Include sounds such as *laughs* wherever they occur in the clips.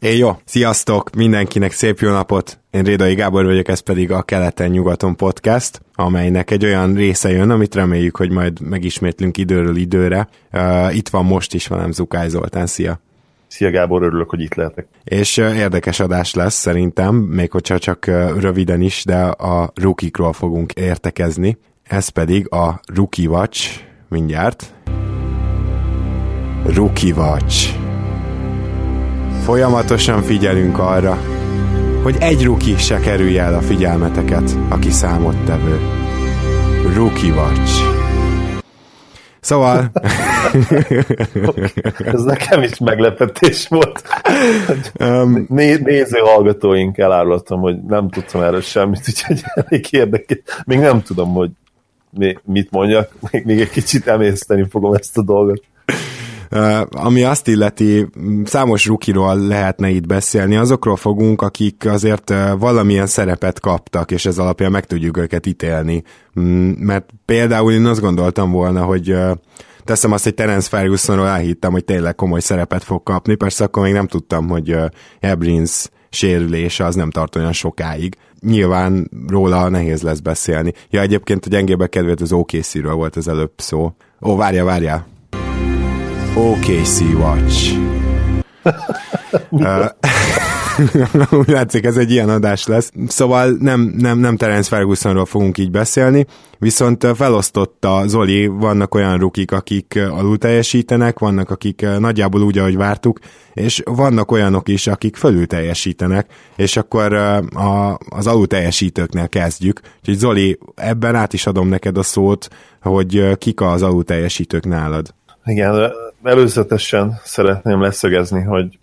Én jó, sziasztok, mindenkinek szép jó napot. Én Rédai Gábor vagyok, ez pedig a Keleten-nyugaton podcast, amelynek egy olyan része jön, amit reméljük, hogy majd megismétlünk időről időre. Uh, itt van most is velem Zukály Zoltán, szia! Szia Gábor, örülök, hogy itt lehetek. És uh, érdekes adás lesz szerintem, még hogyha csak uh, röviden is, de a rukikról fogunk értekezni. Ez pedig a Rookie Watch, mindjárt. Rookie Watch. Folyamatosan figyelünk arra, hogy egy ruki se kerülje el a figyelmeteket, aki számottevő. Rookie Watch. Szóval... *laughs* Ez nekem is meglepetés volt. Um, *laughs* Né- néző hallgatóink elárultam, hogy nem tudtam erről semmit, úgyhogy *laughs* elég érdekes. Még nem tudom, hogy mit mondjak, még, még egy kicsit emészteni fogom ezt a dolgot. Ami azt illeti, számos rukiról lehetne itt beszélni, azokról fogunk, akik azért valamilyen szerepet kaptak, és ez alapján meg tudjuk őket ítélni. Mm, mert például én azt gondoltam volna, hogy teszem azt, hogy Terence Fergusonról elhittem, hogy tényleg komoly szerepet fog kapni, persze akkor még nem tudtam, hogy Ebrins sérülése az nem tart olyan sokáig. Nyilván róla nehéz lesz beszélni. Ja, egyébként a gyengébe kedvét az OKC-ről volt az előbb szó. Ó, várja, várja. OKC Watch. *laughs* *laughs* Úgy látszik, ez egy ilyen adás lesz. Szóval nem, nem, nem Terence Fergusonról fogunk így beszélni, viszont felosztotta Zoli, vannak olyan rukik, akik alul teljesítenek, vannak akik nagyjából úgy, ahogy vártuk, és vannak olyanok is, akik fölül teljesítenek, és akkor a, az alul teljesítőknél kezdjük. Úgyhogy Zoli, ebben át is adom neked a szót, hogy kik az alul teljesítők nálad. Igen, előzetesen szeretném leszögezni, hogy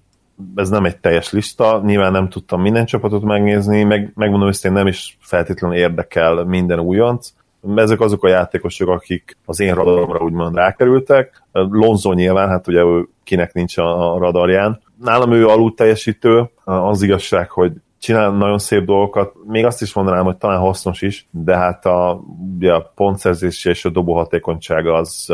ez nem egy teljes lista, nyilván nem tudtam minden csapatot megnézni, meg, megmondom, hogy nem is feltétlenül érdekel minden újonc, ezek azok a játékosok, akik az én radaromra úgymond rákerültek. Lonzo nyilván, hát ugye ő kinek nincs a radarján. Nálam ő alul teljesítő, az igazság, hogy csinál nagyon szép dolgokat, még azt is mondanám, hogy talán hasznos is, de hát a, ugye a pontszerzése és a dobóhatékonysága az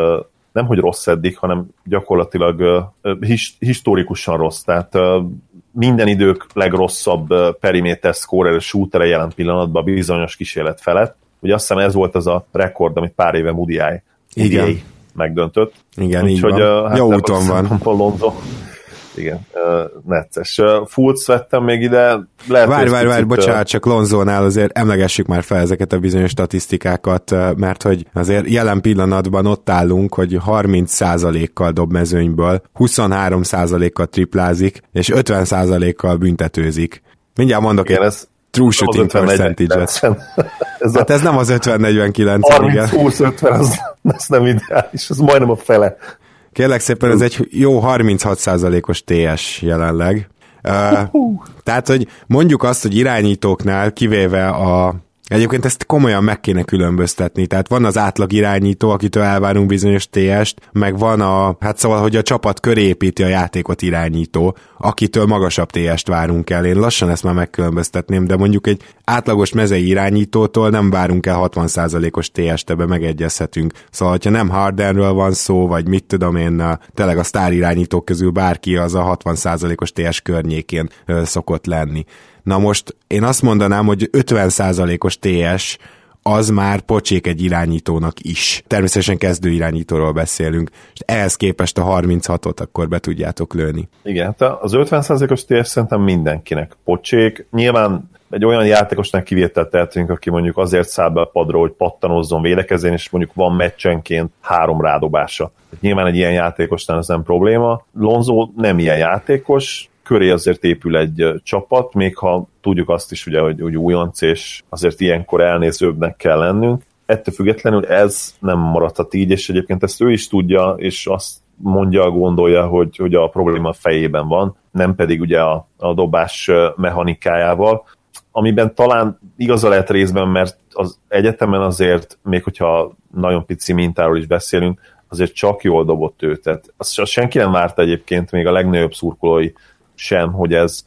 nem hogy rossz eddig, hanem gyakorlatilag uh, his, historikusan rossz. Tehát uh, minden idők legrosszabb uh, periméter scorer shooter jelen pillanatban bizonyos kísérlet felett. Ugye azt hiszem ez volt az a rekord, amit pár éve Moody Igen. megdöntött. Igen, Úgy, így van. Hát Jó úton van. Lonzo igen, necces. Fultz vettem még ide. Lehet, várj, várj, várj, bocsánat, csak Lonzónál azért emlegessük már fel ezeket a bizonyos statisztikákat, mert hogy azért jelen pillanatban ott állunk, hogy 30%-kal dob mezőnyből, 23%-kal triplázik, és 50%-kal büntetőzik. Mindjárt mondok igen, egy ez true shooting percentage-et. *laughs* ez hát ez nem az 50-49, 30-20-50, az, az nem ideális, ez majdnem a fele. Kérlek szépen, ez egy jó 36%-os TS jelenleg. Uh, tehát, hogy mondjuk azt, hogy irányítóknál, kivéve a Egyébként ezt komolyan meg kéne különböztetni, tehát van az átlag irányító, akitől elvárunk bizonyos TS-t, meg van a, hát szóval, hogy a csapat köré építi a játékot irányító, akitől magasabb TS-t várunk el. Én lassan ezt már megkülönböztetném, de mondjuk egy átlagos mezei irányítótól nem várunk el 60%-os TS-t, ebbe megegyezhetünk. Szóval, ha nem Hardenről van szó, vagy mit tudom én, tényleg a sztár irányítók közül bárki az a 60%-os TS környékén szokott lenni. Na most én azt mondanám, hogy 50%-os TS az már pocsék egy irányítónak is. Természetesen kezdő irányítóról beszélünk, és ehhez képest a 36-ot akkor be tudjátok lőni. Igen, hát az 50%-os TS szerintem mindenkinek pocsék. Nyilván egy olyan játékosnak kivételt tehetünk, aki mondjuk azért száll be a padról, hogy pattanozzon, védekezén, és mondjuk van meccsenként három rádobása. Nyilván egy ilyen játékosnál ez nem probléma. Lonzo nem ilyen játékos, köré azért épül egy csapat, még ha tudjuk azt is, ugye, hogy, hogy újonc, és azért ilyenkor elnézőbbnek kell lennünk. Ettől függetlenül ez nem maradhat így, és egyébként ezt ő is tudja, és azt mondja, gondolja, hogy, hogy a probléma fejében van, nem pedig ugye a, a dobás mechanikájával, amiben talán igaza lehet részben, mert az egyetemen azért, még hogyha nagyon pici mintáról is beszélünk, azért csak jól dobott ő. Tehát azt senki nem várta egyébként, még a legnagyobb szurkolói sem, hogy ez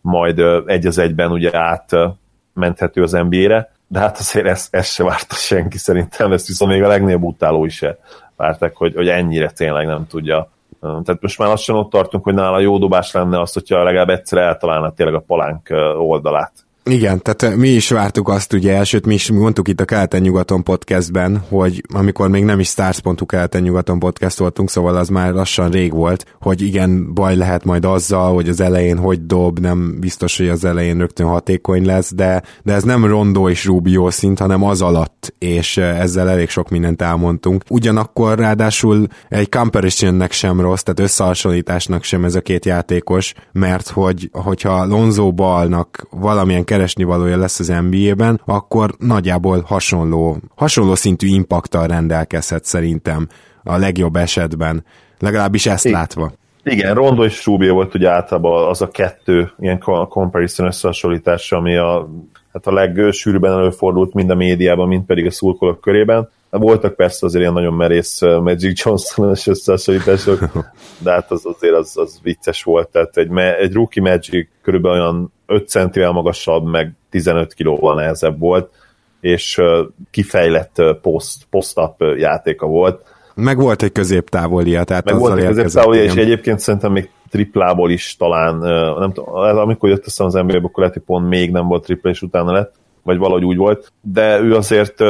majd egy az egyben ugye átmenthető az NBA-re, de hát azért ezt, ezt se várta senki szerintem, ezt viszont még a legnagyobb utáló is se vártak, hogy, hogy ennyire tényleg nem tudja Tehát most már lassan ott tartunk, hogy nála jó dobás lenne azt, hogyha legalább egyszer eltalálna tényleg a palánk oldalát. Igen, tehát mi is vártuk azt ugye, sőt mi is mondtuk itt a Keleten-nyugaton podcastben, hogy amikor még nem is Stars.hu Keleten-nyugaton podcast voltunk, szóval az már lassan rég volt, hogy igen, baj lehet majd azzal, hogy az elején hogy dob, nem biztos, hogy az elején rögtön hatékony lesz, de, de ez nem Rondó és Rubio szint, hanem az alatt, és ezzel elég sok mindent elmondtunk. Ugyanakkor ráadásul egy comparationnek sem rossz, tehát összehasonlításnak sem ez a két játékos, mert hogy, hogyha Lonzo Ballnak valamilyen keresni valója lesz az NBA-ben, akkor nagyjából hasonló, hasonló szintű impaktal rendelkezhet szerintem a legjobb esetben. Legalábbis ezt Igen. látva. Igen, Rondo és Rubio volt ugye általában az a kettő ilyen comparison összehasonlítás, ami a, hát a legsűrűbben előfordult mind a médiában, mind pedig a szurkolók körében. Voltak persze azért ilyen nagyon merész Magic Johnson-es összehasonlítások, de hát az azért az, az vicces volt, tehát egy, egy rookie Magic körülbelül olyan 5 centivel magasabb, meg 15 kilóval nehezebb volt, és kifejlett post, post-up játéka volt. Meg volt egy középtávolia, tehát meg volt egy középtávolia, és egyébként szerintem még triplából is talán, nem tudom, amikor jött össze az NBA-be, akkor lehet, hogy pont még nem volt tripla, és utána lett, vagy valahogy úgy volt, de ő azért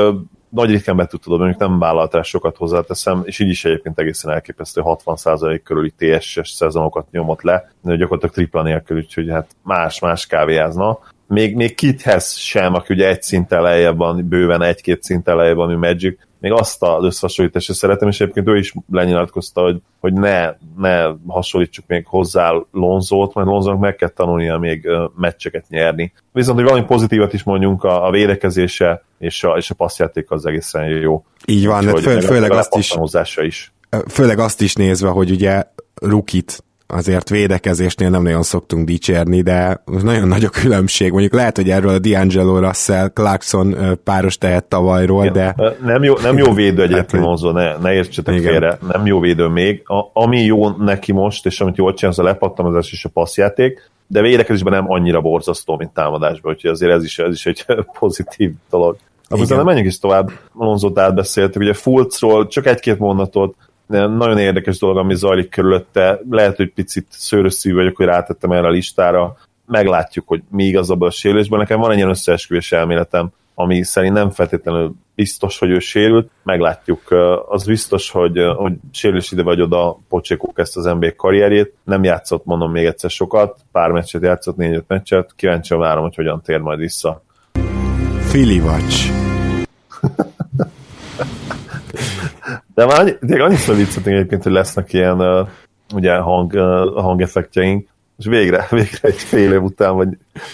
nagy ritkán be tudod, mondjuk nem vállalt el sokat hozzáteszem, és így is egyébként egészen elképesztő 60% körüli TSS szezonokat nyomott le, gyakorlatilag tripla nélkül, úgyhogy hát más-más kávéázna. Még, még Kithez sem, aki ugye egy szint lejjebb van, bőven egy-két szint lejjebb van, Magic, még azt az összehasonlítást szeretem, és egyébként ő is lenyilatkozta, hogy, hogy ne, ne hasonlítsuk még hozzá Lonzót, mert Lonzónak meg kell tanulnia még meccseket nyerni. Viszont, hogy valami pozitívat is mondjunk, a, a védekezése és a, és a passzjáték az egészen jó. Így van, Úgy, fő, főleg azt is, is. Főleg azt is nézve, hogy ugye Rukit azért védekezésnél nem nagyon szoktunk dicsérni, de nagyon nagy a különbség. Mondjuk lehet, hogy erről a D'Angelo Russell Clarkson páros tehet tavalyról, Igen. de... Nem jó, nem jó *laughs* védő egyébként Monzo, ne, ne értsetek Igen. félre, nem jó védő még. A, ami jó neki most, és amit jól csinál, az a lepattamozás és a passzjáték, de védekezésben nem annyira borzasztó, mint támadásban, úgyhogy azért ez is, ez is egy *laughs* pozitív dolog. Akkor menjünk is tovább, Alonso-t átbeszéltük, ugye Fulcról csak egy-két mondatot, nagyon érdekes dolog, ami zajlik körülötte. Lehet, hogy picit szőrösszű vagyok, hogy rátettem erre a listára. Meglátjuk, hogy mi igaz abban a sérülésben. Nekem van egy ilyen összeesküvés elméletem, ami szerint nem feltétlenül biztos, hogy ő sérült. Meglátjuk. Az biztos, hogy, hogy sérülés ide vagy oda pocsékuk ezt az NBA karrierjét. Nem játszott, mondom még egyszer sokat. Pár meccset játszott, négy-öt meccset. Kíváncsian várom, hogy hogyan tér majd vissza. Filivacs. De már annyi, tényleg annyiszor vicceltünk egyébként, hogy lesznek ilyen uh, ugye hang, uh, hangeffektjeink, és végre, *laughs* végre egy fél év után, vagy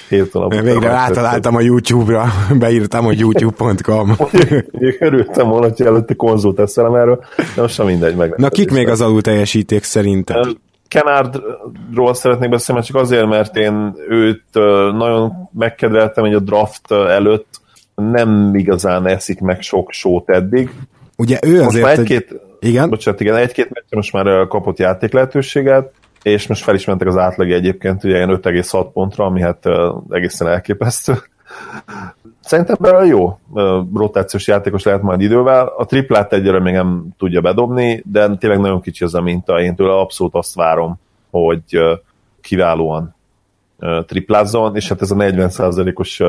hét hónap után. Végre átaláltam a YouTube-ra, *laughs* beírtam, hogy youtube.com. *laughs* Én örültem volna, hogy előtte konzult eszelem erről, de most sem mindegy. Meg Na kik még az alul teljesíték szerinted? Kenardról szeretnék beszélni, csak azért, mert én őt nagyon megkedveltem egy a draft előtt, nem igazán eszik meg sok sót eddig, Ugye ő azért... Most egy-két, igen? Bocsánat, igen, egy-két meccs most már kapott játék lehetőséget, és most fel is mentek az átlagi egyébként, ugye ilyen 5,6 pontra, ami hát egészen elképesztő. Szerintem belőle jó rotációs játékos lehet majd idővel. A triplát egyre még nem tudja bedobni, de tényleg nagyon kicsi az a minta. Én tőle abszolút azt várom, hogy kiválóan triplázzon, és hát ez a 40%-os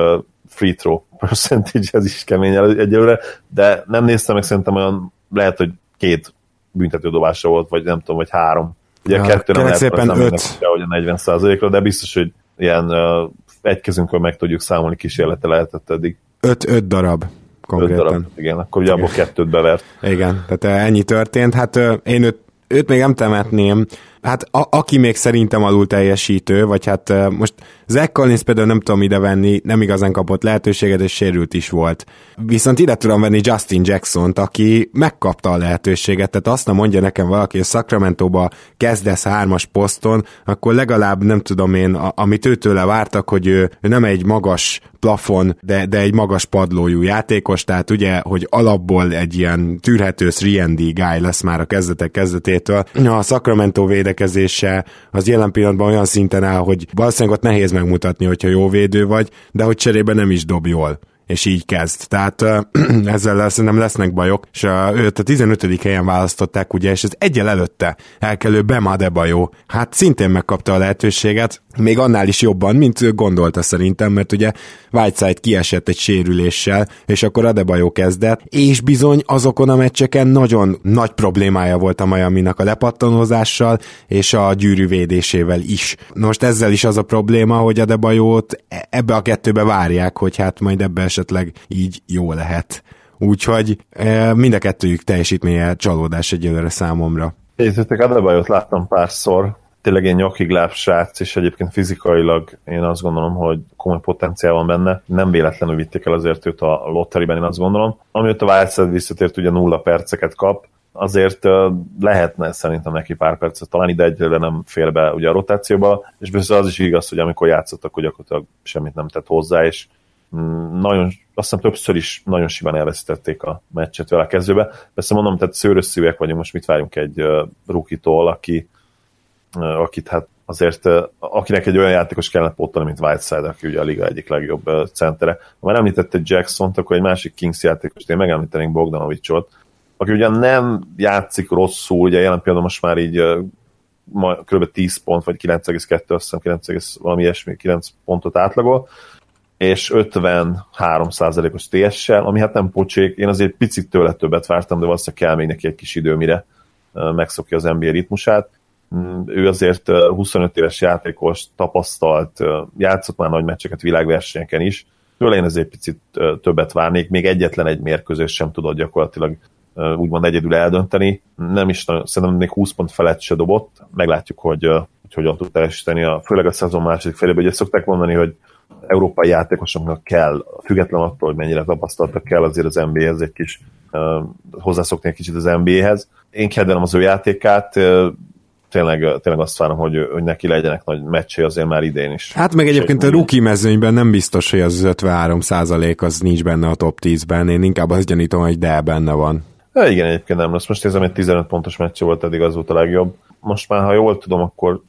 free throw *laughs* percentage, ez is kemény egyelőre, de nem néztem meg, szerintem olyan, lehet, hogy két büntetődobása volt, vagy nem tudom, vagy három. Ugye ja, kettő nem lehet, szépen nem öt. hogy a 40% ra de biztos, hogy ilyen uh, egy kezünkről meg tudjuk számolni kísérlete lehetett eddig. Öt, öt darab konkrétan. Öt darab, igen, akkor ugye abból kettőt bevert. Igen, tehát ennyi történt. Hát én őt, őt még nem temetném, Hát a, aki még szerintem alul teljesítő, vagy hát most Zach Collins például nem tudom ide venni, nem igazán kapott lehetőséget, és sérült is volt. Viszont ide tudom venni Justin Jackson-t, aki megkapta a lehetőséget, tehát azt nem mondja nekem valaki, hogy Sacramento-ba kezdesz hármas poszton, akkor legalább nem tudom én, a, amit őtőle vártak, hogy ő, ő nem egy magas plafon, de, de egy magas padlójú játékos, tehát ugye, hogy alapból egy ilyen tűrhető 3 guy lesz már a kezdetek kezdetétől. A Sacramento véde védekezése az jelen pillanatban olyan szinten áll, hogy valószínűleg ott nehéz megmutatni, hogyha jó védő vagy, de hogy cserébe nem is dob jól és így kezd. Tehát *clears throat* ezzel lesz, nem lesznek bajok, és őt a 15. helyen választották, ugye, és ez egyel előtte elkelő Bema Adebayo, hát szintén megkapta a lehetőséget, még annál is jobban, mint gondolta szerintem, mert ugye Whiteside kiesett egy sérüléssel, és akkor Adebayo kezdett, és bizony azokon a meccseken nagyon nagy problémája volt a Miami-nak a lepattanozással, és a gyűrűvédésével is. Most ezzel is az a probléma, hogy Adebayót ebbe a kettőbe várják, hogy hát majd ebbe esetleg így jó lehet. Úgyhogy e, mind a kettőjük teljesítménye csalódás egyelőre számomra. Nézzétek, Adebayot láttam párszor, tényleg egy nyakig srác, és egyébként fizikailag én azt gondolom, hogy komoly potenciál van benne. Nem véletlenül vitték el azért őt a lotteriben, én azt gondolom. Amióta Wildside visszatért, ugye nulla perceket kap, azért lehetne szerintem neki pár percet talán ide egyre nem fél be ugye a rotációba, és biztos az is igaz, hogy amikor játszottak, hogy gyakorlatilag semmit nem tett hozzá, és nagyon, azt hiszem többször is nagyon simán elveszítették a meccset vele a kezdőbe. Persze mondom, tehát szőrös szívek vagyunk, most mit várjunk egy rukitól, aki, akit hát azért, akinek egy olyan játékos kellene pótolni, mint Whiteside, aki ugye a liga egyik legjobb centere. Ha már említette Jackson-t, akkor egy másik Kings játékos, én megemlítenénk Bogdanovicsot, aki ugye nem játszik rosszul, ugye jelen pillanatban most már így kb. 10 pont, vagy 9,2, azt hiszem 9, valami ilyesmi, 9 pontot átlagol, és 53 os TS-sel, ami hát nem pocsék, én azért picit tőle többet vártam, de valószínűleg kell még neki egy kis idő, mire megszokja az NBA ritmusát. Mm, ő azért 25 éves játékos, tapasztalt, játszott már nagy meccseket világversenyeken is, tőle én ezért picit többet várnék, még egyetlen egy mérkőzés sem tudott gyakorlatilag úgymond egyedül eldönteni. Nem is nagyon, szerintem még 20 pont felett se dobott. Meglátjuk, hogy, hogy hogyan tud teljesíteni, a, főleg a szezon második felében. Ugye szokták mondani, hogy európai játékosoknak kell, független attól, hogy mennyire tapasztaltak kell, azért az NBA-hez egy kis uh, hozzászokni egy kicsit az NBA-hez. Én kedvelem az ő játékát, uh, tényleg, tényleg azt várom, hogy, hogy neki legyenek nagy meccsé azért már idén is. Hát meg egyébként a rookie mezőnyben nem biztos, hogy az 53 az nincs benne a top 10-ben. Én inkább azt gyanítom, hogy de benne van. Ja, igen, egyébként nem lesz. Most nézem, egy 15 pontos meccs volt, eddig az volt a legjobb. Most már, ha jól tudom, akkor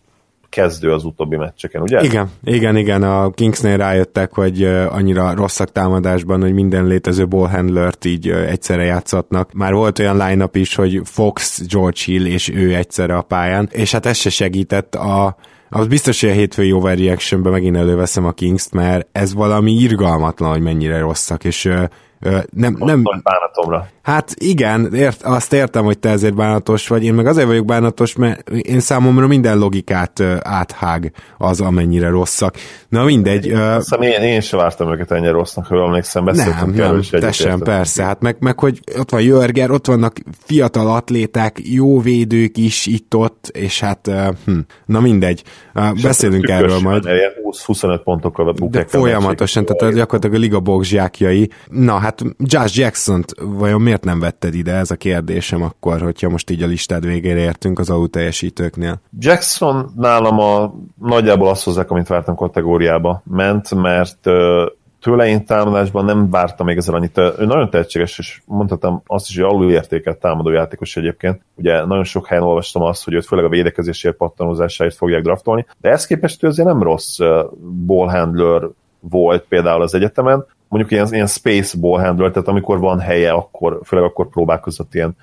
kezdő az utóbbi meccseken, ugye? Igen, igen, igen, a Kingsnél rájöttek, hogy annyira rosszak támadásban, hogy minden létező ballhandlert így egyszerre játszatnak. Már volt olyan line is, hogy Fox, George Hill és ő egyszerre a pályán, és hát ez se segített a az biztos, hogy a hétfői overreactionben megint előveszem a Kings-t, mert ez valami irgalmatlan, hogy mennyire rosszak, és nem, nem... Bánatomra. Hát igen, ért, azt értem, hogy te ezért bánatos vagy, én meg azért vagyok bánatos, mert én számomra minden logikát áthág az, amennyire rosszak. Na mindegy. Azt uh, én, én sem vártam őket ennyire rossznak, ha emlékszem, beszéltünk nem, nem, te sem, persze. Hát meg, meg, hogy ott van Jörger, ott vannak fiatal atléták, jó védők is itt-ott, és hát uh, hm, na mindegy. Uh, beszélünk erről majd. 20-25 pontokkal De folyamatosan, tehát gyakorlatilag a liga boxzsákjai. Na hát Josh Jackson-t vajon miért nem vetted ide? Ez a kérdésem akkor, hogyha most így a listád végére értünk az teljesítőknél. Jackson nálam a nagyjából azt hozzák, amit vártam kategóriába ment, mert tőle én támadásban nem vártam még ezzel annyit. Ő nagyon tehetséges, és mondhatom azt is, hogy alulértékelt támadó játékos egyébként. Ugye nagyon sok helyen olvastam azt, hogy őt főleg a védekezésért, pattanózásáért fogják draftolni, de ezt képest ő azért nem rossz ballhandler volt például az egyetemen, mondjuk ilyen, ilyen space ball handler, tehát amikor van helye, akkor, főleg akkor próbálkozott ilyen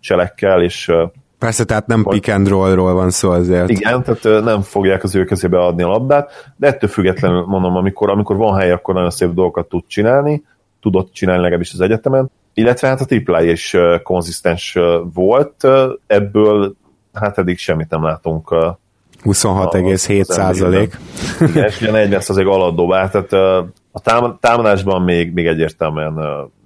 cselekkel, és Persze, tehát nem pick and roll-ról van szó azért. Igen, tehát nem fogják az ő kezébe adni a labdát, de ettől függetlenül mondom, amikor, amikor van hely, akkor nagyon szép dolgokat tud csinálni, tudott csinálni legalábbis az egyetemen, illetve hát a triple is konzisztens volt, ebből hát eddig semmit nem látunk 26,7 százalék. Igen, és ugye 40 százalék alatt dobál, tehát a támadásban még, még egyértelműen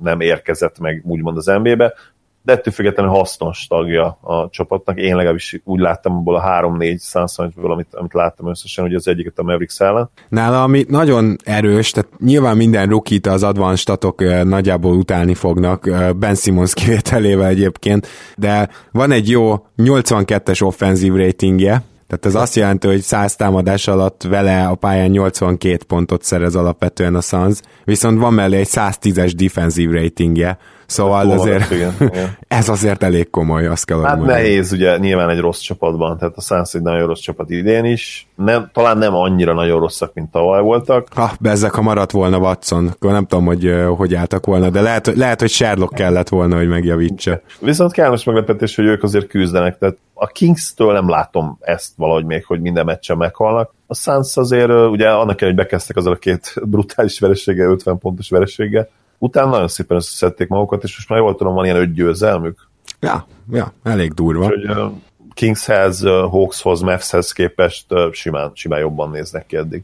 nem érkezett meg úgymond az NBA-be, de ettől függetlenül hasznos tagja a csapatnak. Én legalábbis úgy láttam abból a 3-4 számszonyból, amit, amit láttam összesen, hogy az egyiket a Mavericks ellen. Nála, ami nagyon erős, tehát nyilván minden rookie az advanced statok nagyjából utálni fognak, Ben Simmons kivételével egyébként, de van egy jó 82-es offenzív ratingje, tehát ez azt jelenti, hogy 100 támadás alatt vele a pályán 82 pontot szerez alapvetően a Suns, viszont van mellé egy 110-es defensív ratingje, Szóval Túl azért igen, igen. *laughs* ez azért elég komoly, azt kell Hát mondjam. nehéz, ugye nyilván egy rossz csapatban, tehát a Suns egy nagyon rossz csapat idén is. Nem, talán nem annyira nagyon rosszak, mint tavaly voltak. Ha, bezzek, ha maradt volna Watson, akkor nem tudom, hogy hogy álltak volna, de lehet, lehet, hogy Sherlock kellett volna, hogy megjavítsa. Viszont kellemes meglepetés, hogy ők azért küzdenek, tehát a Kings-től nem látom ezt valahogy még, hogy minden meccsen meghalnak. A Suns azért, ugye annak ellenére, hogy bekezdtek azzal a két brutális vereséggel, 50 pontos vereséggel, utána nagyon szépen összeszedték magukat, és most már jól tudom, van ilyen öt győzelmük. Ja, ja, elég durva. Úgyhogy Kingshez, Hawkshoz, Mavshez képest simán, simán jobban néznek ki eddig.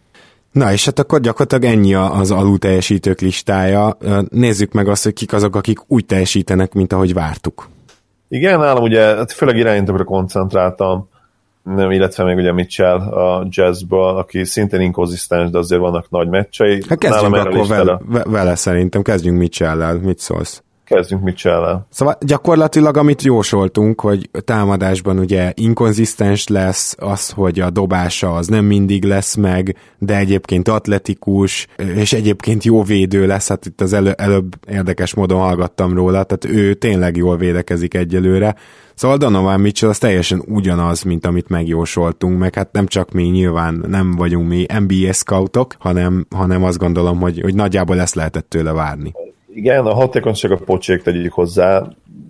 Na és hát akkor gyakorlatilag ennyi az alulteljesítők listája. Ö, Nézzük meg azt, hogy kik azok, akik úgy teljesítenek, mint ahogy vártuk. Igen, nálam ugye, hát főleg irányítókra koncentráltam, nem, illetve még ugye Mitchell a jazzből, aki szintén inkonzisztens, de azért vannak nagy meccsei. Hát kezdjünk Nálam akkor vele, ve- vele szerintem, kezdjünk Mitchell-lel. Mit szólsz? Kezdjünk Mitchell-el. Szóval gyakorlatilag, amit jósoltunk, hogy támadásban ugye inkonzisztens lesz, az, hogy a dobása az nem mindig lesz meg, de egyébként atletikus, és egyébként jó védő lesz, hát itt az elő, előbb érdekes módon hallgattam róla, tehát ő tényleg jól védekezik egyelőre. Szóval Donovan Mitchell az teljesen ugyanaz, mint amit megjósoltunk, meg hát nem csak mi nyilván nem vagyunk mi NBA scoutok, hanem, hanem azt gondolom, hogy, hogy nagyjából ezt lehetett tőle várni. Igen, a hatékonyság a pocsék tegyük hozzá,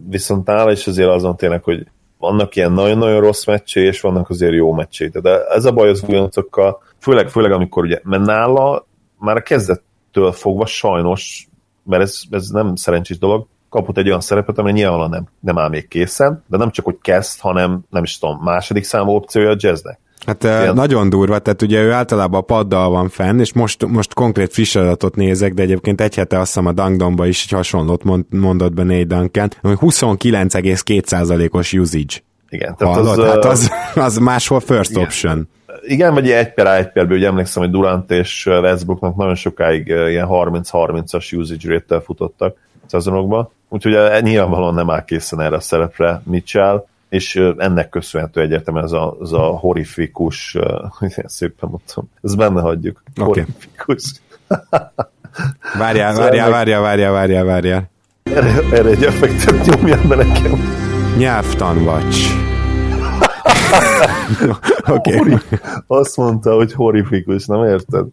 viszont nála is azért azon tényleg, hogy vannak ilyen nagyon-nagyon rossz meccsé, és vannak azért jó meccsé. De ez a baj az újoncokkal, főleg, főleg amikor ugye, mert nála már a kezdettől fogva sajnos, mert ez, ez nem szerencsés dolog, kapott egy olyan szerepet, ami nyilvánvalóan nem, nem áll még készen, de nem csak, hogy kezd, hanem nem is tudom, második számú opciója a jazznek. Hát Igen. nagyon durva, tehát ugye ő általában a paddal van fenn, és most, most konkrét friss adatot nézek, de egyébként egy hete azt hiszem a Dunkdomba is egy hasonlót mond, mondott be Nate Duncan, hogy 29,2%-os usage. Igen, tehát Hallod? az, hát az, az máshol first Igen. option. Igen, vagy egy per egy perbe, ugye emlékszem, hogy Durant és Westbrooknak nagyon sokáig ilyen 30-30-as usage rate-tel futottak szezonokban, úgyhogy eh, nyilvánvalóan nem áll készen erre a szerepre Mitchell, és ennek köszönhető egyértelműen ez a, ez a horrifikus, ilyen *laughs* szépen mondtam, ezt benne hagyjuk, Oké. horrifikus. *laughs* Várjál, Szóval várjál, várjál, várjál, várjál, várjál. Erre, erre egy effektet nyomjál be nekem. Nyelvtanvacs. Oké. Horri- Azt mondta, hogy horrifikus, nem érted?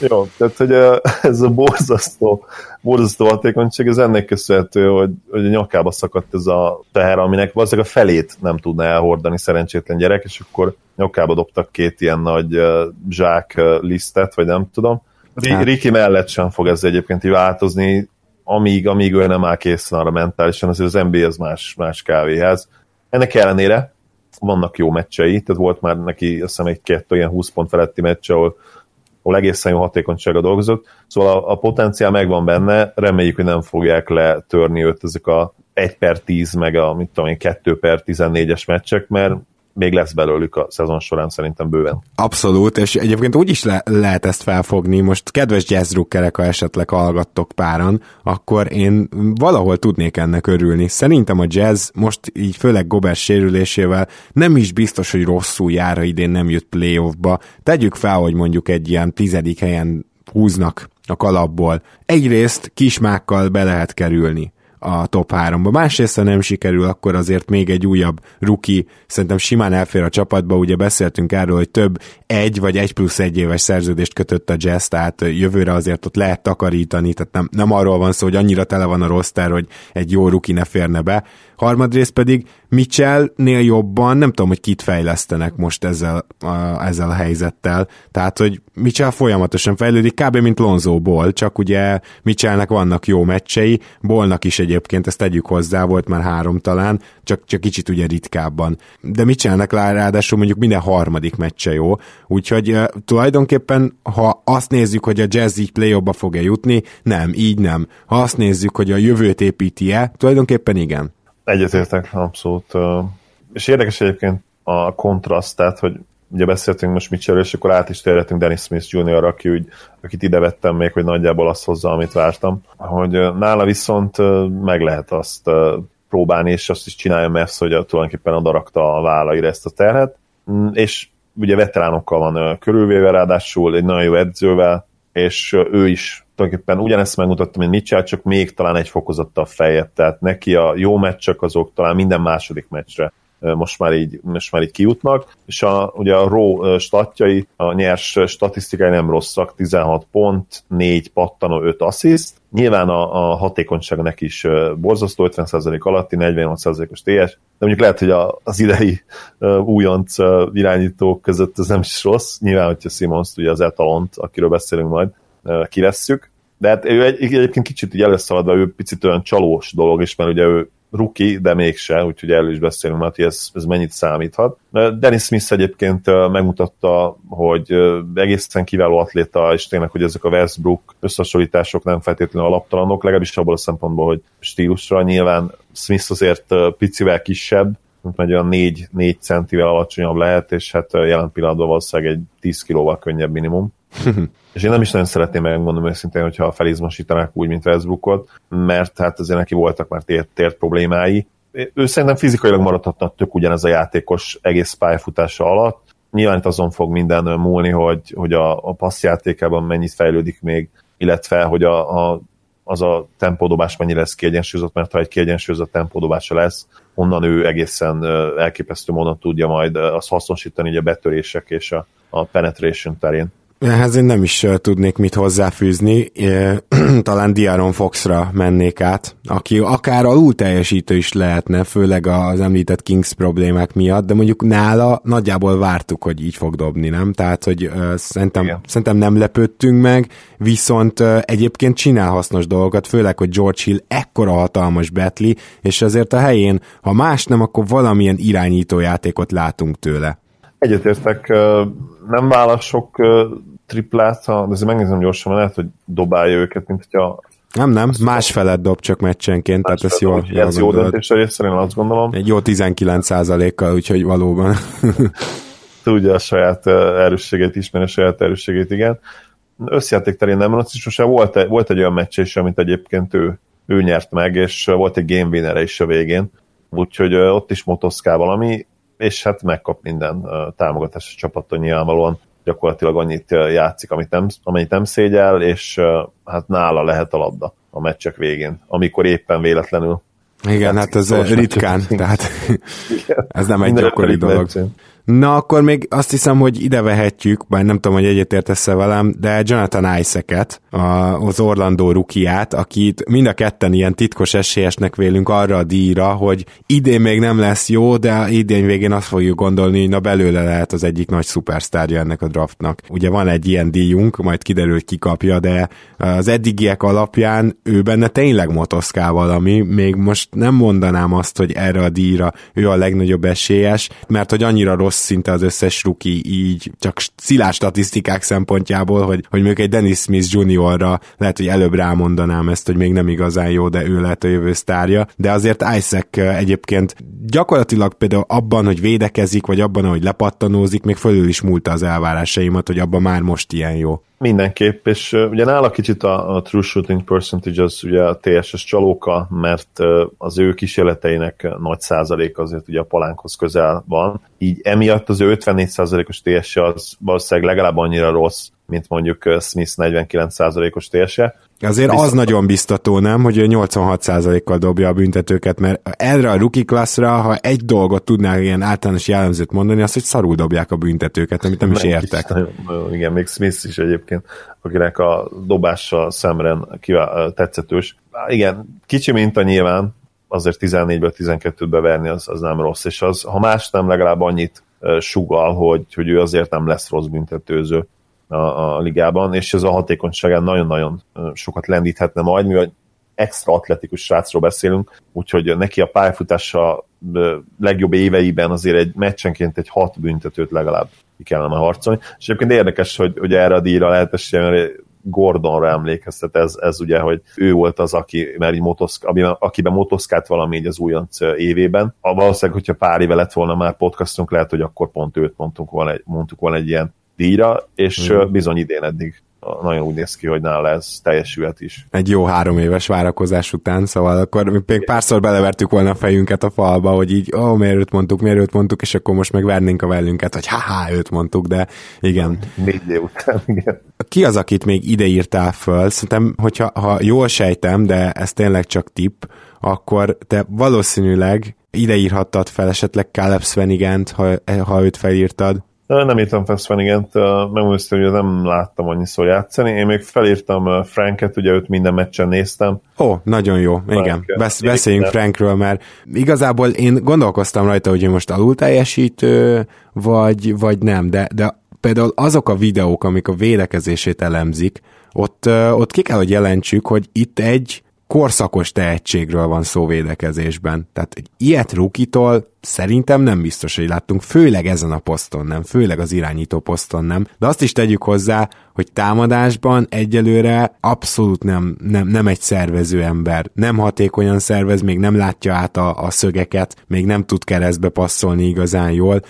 Jó, tehát hogy ö, ez a borzasztó, borzasztó hatékonyság, ez ennek köszönhető, hogy, hogy a nyakába szakadt ez a teher, aminek valószínűleg a felét nem tudná elhordani szerencsétlen gyerek, és akkor nyakába dobtak két ilyen nagy ö, zsák ö, lisztet, vagy nem tudom. Hát. Hát. Riki mellett sem fog ez egyébként így változni, amíg, amíg ő nem áll készen arra mentálisan, azért az NBA az más, más kávéház. Ennek ellenére vannak jó meccsei, tehát volt már neki azt hiszem egy-kettő ilyen 20 pont feletti meccs, ahol, ahol egészen jó hatékonysága dolgozott. Szóval a, a potenciál megvan benne, reméljük, hogy nem fogják letörni őt ezek a 1 per 10, meg a mit tudom én, 2 per 14-es meccsek, mert még lesz belőlük a szezon során szerintem bőven. Abszolút, és egyébként úgy is le- lehet ezt felfogni, most kedves jazzdrukkerek, ha esetleg hallgattok páran, akkor én valahol tudnék ennek örülni. Szerintem a jazz most így főleg Gobert sérülésével nem is biztos, hogy rosszul jár, ha idén nem jött playoffba. Tegyük fel, hogy mondjuk egy ilyen tizedik helyen húznak a kalapból. Egyrészt kismákkal be lehet kerülni a top 3-ba. Másrészt, ha nem sikerül, akkor azért még egy újabb ruki szerintem simán elfér a csapatba, ugye beszéltünk erről, hogy több egy vagy egy plusz egy éves szerződést kötött a Jazz, tehát jövőre azért ott lehet takarítani, tehát nem, nem arról van szó, hogy annyira tele van a roster, hogy egy jó ruki ne férne be. Harmadrészt pedig Mitchellnél jobban, nem tudom, hogy kit fejlesztenek most ezzel a, ezzel a helyzettel, tehát, hogy Mitchell folyamatosan fejlődik, kb. mint Lonzo Ball, csak ugye Mitchellnek vannak jó meccsei, Ballnak is egyébként, ezt tegyük hozzá, volt már három talán, csak, csak kicsit ugye ritkábban. De Mitchellnek ráadásul mondjuk minden harmadik meccse jó, úgyhogy uh, tulajdonképpen, ha azt nézzük, hogy a Jazz így play fog-e jutni, nem, így nem. Ha azt nézzük, hogy a jövőt építi-e, tulajdonképpen igen. Egyetértek, abszolút. És érdekes egyébként a kontraszt, tehát, hogy ugye beszéltünk most Mitchell, és akkor át is térhetünk Dennis Smith Jr., aki úgy, akit ide vettem még, hogy nagyjából azt hozza, amit vártam. Hogy nála viszont meg lehet azt próbálni, és azt is csinálja Mavs, hogy tulajdonképpen odarakta a vállaira ezt a terhet, Mm, és ugye veteránokkal van körülvéve, ráadásul egy nagyon jó edzővel, és ő is tulajdonképpen ugyanezt megmutatta, mint Mitchell, csak még talán egy fokozattal feljebb, tehát neki a jó meccsek azok talán minden második meccsre most már így, most már így kijutnak, és a, ugye a Raw statjai, a nyers statisztikai nem rosszak, 16 pont, 4 pattanó, 5 assziszt, Nyilván a, a hatékonyság neki is borzasztó, 50% alatti, 48%-os TS, de mondjuk lehet, hogy a, az idei uh, újonc irányítók között ez nem is rossz. Nyilván, hogyha Simons ugye az etalont, akiről beszélünk majd, kivesszük. De hát ő egy, egyébként kicsit így előszaladva, ő picit olyan csalós dolog is, mert ugye ő ruki, de mégse, úgyhogy erről is beszélünk, mert ez, ez mennyit számíthat. Dennis Smith egyébként megmutatta, hogy egészen kiváló atléta, és tényleg, hogy ezek a Westbrook összehasonlítások nem feltétlenül alaptalanok, legalábbis abból a szempontból, hogy stílusra nyilván Smith azért picivel kisebb, mint egy olyan 4, 4 centivel alacsonyabb lehet, és hát jelen pillanatban valószínűleg egy 10 kilóval könnyebb minimum. *laughs* és én nem is nagyon szeretném megmondani őszintén, hogyha felizmosítanák úgy, mint Westbrookot, mert hát azért neki voltak már tért, tért problémái. Ő szerintem fizikailag maradhatna tök ugyanez a játékos egész pályafutása alatt. Nyilván itt azon fog minden múlni, hogy, hogy a, a passzjátékában mennyit fejlődik még, illetve hogy a, a az a tempódobás mennyire lesz kiegyensúlyozott, mert ha egy kiegyensúlyozott tempódobása lesz, onnan ő egészen elképesztő módon tudja majd azt hasznosítani a betörések és a, a penetration terén. Ehhez én nem is tudnék mit hozzáfűzni, *clears throat* talán Diaron Foxra mennék át, aki akár alul teljesítő is lehetne, főleg az említett Kings problémák miatt, de mondjuk nála nagyjából vártuk, hogy így fog dobni, nem? Tehát, hogy uh, szerintem, szerintem nem lepődtünk meg, viszont uh, egyébként csinál hasznos dolgokat, főleg, hogy George Hill ekkora hatalmas betli, és azért a helyén, ha más nem, akkor valamilyen irányító játékot látunk tőle. Egyetértek, nem válasz triplát, de azért megnézem gyorsan, mert lehet, hogy dobálja őket, mint hogyha nem, nem, más felett dob csak meccsenként, tehát ez jól, Ez jó döntés részéről, azt gondolom. Egy jó 19 kal úgyhogy valóban. *laughs* Tudja a saját erősségét, ismeri a saját erősségét, igen. Összjáték terén nem rossz, és most volt, volt egy olyan meccs is, amit egyébként ő, ő nyert meg, és volt egy game winner is a végén, úgyhogy ott is motoszkál valami, és hát megkap minden támogatás a csapattól nyilvánvalóan gyakorlatilag annyit játszik, amit nem, amennyit nem szégyel, és hát nála lehet a labda a meccsek végén, amikor éppen véletlenül igen, hát ez ritkán, tehát *laughs* ez nem egy gyakori dolog. Meccsen. Na, akkor még azt hiszem, hogy ide vehetjük, bár nem tudom, hogy egyetértesz-e velem, de Jonathan Isaac-et, az Orlandó rukiát, akit mind a ketten ilyen titkos esélyesnek vélünk arra a díjra, hogy idén még nem lesz jó, de idén végén azt fogjuk gondolni, hogy na belőle lehet az egyik nagy szupersztárja ennek a draftnak. Ugye van egy ilyen díjunk, majd kiderül, hogy ki de az eddigiek alapján ő benne tényleg motoszkál valami, még most nem mondanám azt, hogy erre a díjra ő a legnagyobb esélyes, mert hogy annyira rossz rossz szinte az összes ruki így, csak szilás statisztikák szempontjából, hogy, hogy mondjuk egy Dennis Smith juniorra lehet, hogy előbb rámondanám ezt, hogy még nem igazán jó, de ő lehet a jövő sztárja, de azért Isaac egyébként gyakorlatilag például abban, hogy védekezik, vagy abban, hogy lepattanózik, még fölül is múlta az elvárásaimat, hogy abban már most ilyen jó. Mindenképp, és uh, ugye nála kicsit a, a true shooting percentage az ugye a TSS csalóka, mert az ő kísérleteinek nagy százalék azért ugye a palánkhoz közel van, így emiatt az ő 54%-os TSS az valószínűleg legalább annyira rossz, mint mondjuk Smith 49%-os TSE. Azért Biztos. az nagyon biztató, nem, hogy ő 86%-kal dobja a büntetőket, mert erre a rookie klasszra, ha egy dolgot tudnál ilyen általános jellemzőt mondani, az, hogy szarul dobják a büntetőket, amit nem, nem is értek. Is, nagyon, igen, még Smith is egyébként, akinek a dobása szemren kivál, tetszetős. Igen, kicsi minta nyilván, azért 14-ből 12-be verni az, az nem rossz, és az, ha más nem, legalább annyit sugal, hogy, hogy ő azért nem lesz rossz büntetőző a, a ligában, és ez a hatékonyságán nagyon-nagyon sokat lendíthetne majd, mivel extra atletikus srácról beszélünk, úgyhogy neki a pályafutása legjobb éveiben azért egy meccsenként egy hat büntetőt legalább ki kellene harcolni. És egyébként érdekes, hogy, hogy erre a díjra lehet esélye, mert Gordonra emlékeztet, ez, ez ugye, hogy ő volt az, aki, mert így motoszk, akiben motoszkált valami így az újonc évében. A valószínűleg, hogyha pár éve lett volna már podcastunk, lehet, hogy akkor pont őt mondtunk volna egy, mondtuk volna egy ilyen díjra, és mm. bizony idén eddig nagyon úgy néz ki, hogy nála ez teljesülhet is. Egy jó három éves várakozás után, szóval akkor mi még párszor belevertük volna a fejünket a falba, hogy így, ó, oh, miért őt mondtuk, miért őt mondtuk, és akkor most meg vernénk a velünket, hogy haha, őt mondtuk, de igen. Négy év után, *laughs* igen. ki az, akit még ide írtál föl? Szerintem, hogyha ha jól sejtem, de ez tényleg csak tipp, akkor te valószínűleg ide írhattad fel esetleg Caleb Svenigent, ha, ha őt felírtad. Nem írtam fel Svenigent, megmondom, hogy nem láttam annyiszor játszani. Én még felírtam Franket, ugye őt minden meccsen néztem. Ó, nagyon jó, Frank, igen. Besz- beszéljünk Frankről, mert igazából én gondolkoztam rajta, hogy most alul teljesítő, vagy, vagy nem, de, de például azok a videók, amik a védekezését elemzik, ott, ott ki kell, hogy jelentsük, hogy itt egy korszakos tehetségről van szó védekezésben. Tehát egy ilyet rukitól szerintem nem biztos, hogy láttunk, főleg ezen a poszton nem, főleg az irányító poszton nem, de azt is tegyük hozzá, hogy támadásban egyelőre abszolút nem, nem, nem egy szervező ember, nem hatékonyan szervez, még nem látja át a, a szögeket, még nem tud keresztbe passzolni igazán jól,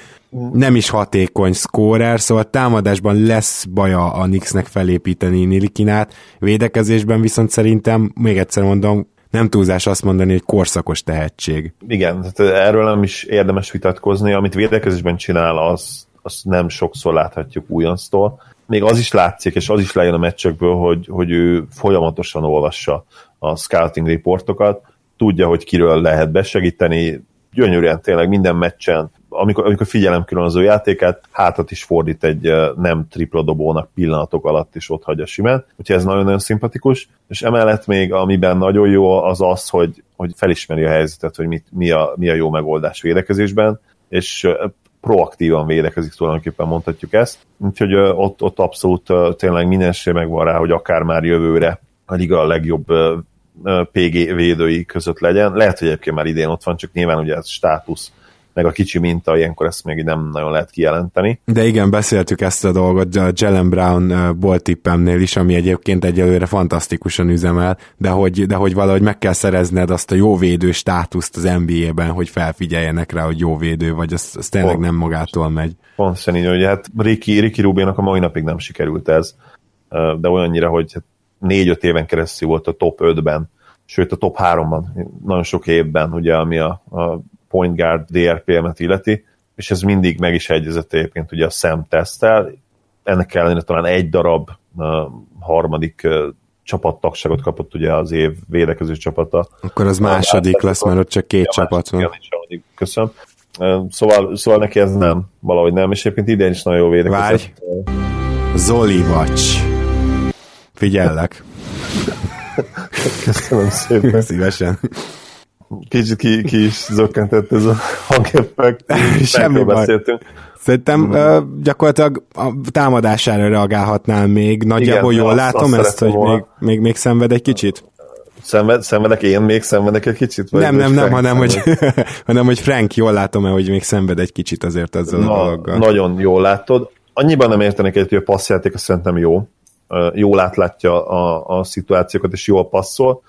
nem is hatékony scorer, szóval támadásban lesz baja a Knicksnek felépíteni Nilikinát, védekezésben viszont szerintem, még egyszer mondom, nem túlzás azt mondani, hogy korszakos tehetség. Igen, tehát erről nem is érdemes vitatkozni, amit védekezésben csinál, az, az nem sokszor láthatjuk újonctól. Még az is látszik, és az is lejön a meccsekből, hogy, hogy ő folyamatosan olvassa a scouting riportokat, tudja, hogy kiről lehet besegíteni, gyönyörűen tényleg minden meccsen amikor, amikor figyelem külön az ő játékát, hátat is fordít egy nem tripla dobónak pillanatok alatt is ott hagyja simán, úgyhogy ez nagyon-nagyon szimpatikus, és emellett még amiben nagyon jó az az, hogy, hogy felismeri a helyzetet, hogy mit, mi, a, mi a jó megoldás védekezésben, és proaktívan védekezik, tulajdonképpen mondhatjuk ezt. Úgyhogy ott, ott abszolút tényleg minden esély megvan rá, hogy akár már jövőre a liga a legjobb PG védői között legyen. Lehet, hogy egyébként már idén ott van, csak nyilván ugye ez státusz meg a kicsi minta, ilyenkor ezt még nem nagyon lehet kijelenteni. De igen, beszéltük ezt a dolgot a Jalen Brown boltippemnél is, ami egyébként egyelőre fantasztikusan üzemel, de hogy, de hogy valahogy meg kell szerezned azt a jó védő státuszt az NBA-ben, hogy felfigyeljenek rá, hogy jó védő vagy, az, az tényleg Pont. nem magától megy. Pontosan így, hogy hát Ricky, Ricky Rubénak a mai napig nem sikerült ez, de olyannyira, hogy hát négy-öt éven keresztül volt a top 5-ben, sőt a top 3-ban, nagyon sok évben, ugye, ami a, a point guard DRPM-et illeti, és ez mindig meg is egyezett egyébként ugye a SEM tesztel, ennek ellenére talán egy darab uh, harmadik uh, csapattagságot kapott ugye az év védekező csapata. Akkor az második lesz, mert ott csak két csapat van. Igen, köszönöm. Uh, szóval, szóval neki ez nem, valahogy nem, és egyébként idén is nagyon jó védekezett. Várj! Zoli Vacs. Figyellek. Köszönöm szépen. *laughs* Szívesen. Kicsit ki, ki is zökkentett ez a hangeffekt. *laughs* Semmi beszéltünk. Szerintem mm. uh, gyakorlatilag a támadására reagálhatnál még. Nagyjából Igen, jól azt, látom azt ezt, hogy még, még, még szenved egy kicsit? Szenved, szenvedek én még, szenvedek egy kicsit? Vagy nem, nem, nem, hanem hogy, *laughs* hanem hogy Frank, jól látom-e, hogy még szenved egy kicsit azért ezzel Na, a dologgal. Nagyon jól látod. Annyiban nem értenek egy, hogy a passzjáték szerintem jó. Jól átlátja a, a szituációkat, és jól passzol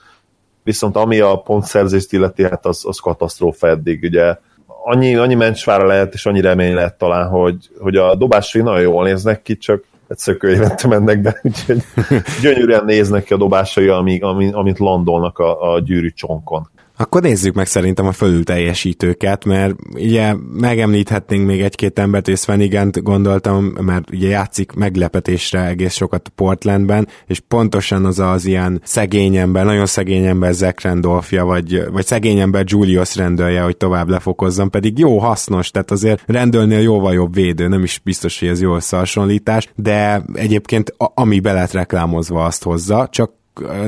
viszont ami a pontszerzést illeti, hát az, az katasztrófa eddig, ugye annyi, annyi mencsvára lehet, és annyi remény lehet talán, hogy, hogy a dobásai nagyon jól néznek ki, csak egyszer évente mennek be, *laughs* úgyhogy *laughs* gyönyörűen néznek ki a dobásai, amíg, amit landolnak a, a gyűrű csonkon. Akkor nézzük meg szerintem a fölül teljesítőket, mert ugye megemlíthetnénk még egy-két embert, és Svenigent gondoltam, mert ugye játszik meglepetésre egész sokat Portlandben, és pontosan az az ilyen szegény ember, nagyon szegény ember Zach Randolphja, vagy, vagy szegény ember Julius rendőrje, hogy tovább lefokozzam, pedig jó, hasznos, tehát azért rendőrnél jóval jobb védő, nem is biztos, hogy ez jó összehasonlítás, de egyébként ami be lett reklámozva azt hozza, csak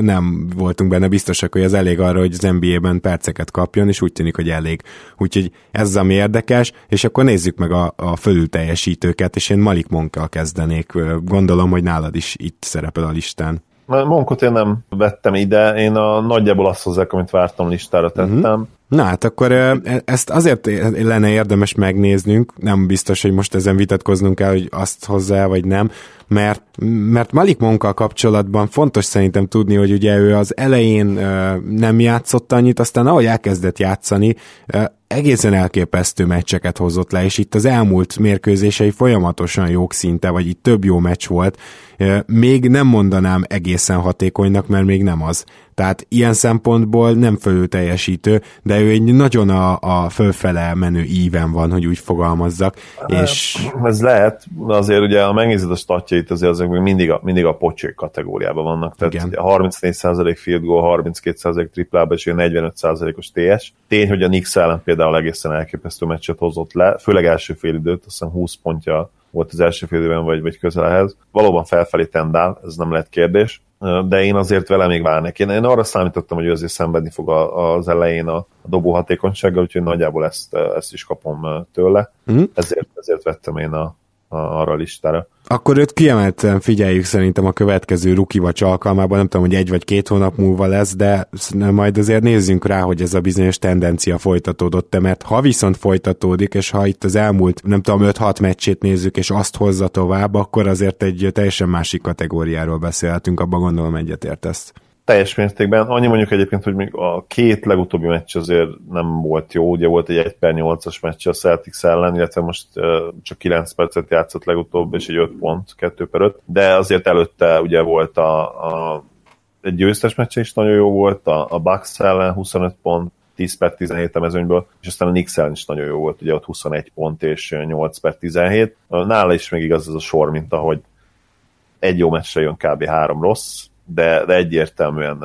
nem voltunk benne biztosak, hogy ez elég arra, hogy az NBA-ben perceket kapjon, és úgy tűnik, hogy elég. Úgyhogy ez az, ami érdekes, és akkor nézzük meg a, a fölül teljesítőket, és én Malik Monkkal kezdenek. Gondolom, hogy nálad is itt szerepel a listán. Monkot én nem vettem ide, én a nagyjából azt hozzák, amit vártam listára tettem. Uh-huh. Na hát akkor e, ezt azért lenne érdemes megnéznünk, nem biztos, hogy most ezen vitatkoznunk kell, hogy azt hozzá vagy nem, mert, mert Malik Monkkal kapcsolatban fontos szerintem tudni, hogy ugye ő az elején nem játszott annyit, aztán ahogy elkezdett játszani, egészen elképesztő meccseket hozott le, és itt az elmúlt mérkőzései folyamatosan jók szinte, vagy itt több jó meccs volt, még nem mondanám egészen hatékonynak, mert még nem az. Tehát ilyen szempontból nem fölül teljesítő, de ő egy nagyon a, a fölfele menő íven van, hogy úgy fogalmazzak. Hát, és... Ez lehet, azért ugye a megnézed a statjait, azért azok még mindig a, mindig a pocsék kategóriában vannak. Tehát Igen. a 34% field goal, 32% triplába és 45%-os TS. Tény, hogy a Nix ellen például egészen elképesztő meccset hozott le, főleg első fél időt, azt hiszem 20 pontja volt az első fél időben, vagy, vagy közel ehhez. Valóban felfelé tendál, ez nem lehet kérdés, de én azért vele még várnék. Én, én arra számítottam, hogy ő azért szenvedni fog az elején a, a dobó hatékonysággal, úgyhogy nagyjából ezt, ezt is kapom tőle. Mm. Ezért, ezért vettem én a, arra a listára. Akkor őt kiemelten figyeljük szerintem a következő rukivacs alkalmában, nem tudom, hogy egy vagy két hónap múlva lesz, de majd azért nézzünk rá, hogy ez a bizonyos tendencia folytatódott-e, mert ha viszont folytatódik, és ha itt az elmúlt, nem tudom, 5-6 meccsét nézzük, és azt hozza tovább, akkor azért egy teljesen másik kategóriáról beszélhetünk, abban gondolom egyetértesz teljes mértékben. Annyi mondjuk egyébként, hogy még a két legutóbbi meccs azért nem volt jó. Ugye volt egy 1 per 8-as meccs a Celtics ellen, illetve most csak 9 percet játszott legutóbb, és egy 5 pont, 2 per 5. De azért előtte ugye volt a, a egy győztes meccs is nagyon jó volt, a, a Bucks ellen 25 pont, 10 per 17 a mezőnyből, és aztán a Knicks ellen is nagyon jó volt, ugye ott 21 pont és 8 per 17. Nála is még igaz ez a sor, mint ahogy egy jó meccsre jön kb. három rossz, de, de egyértelműen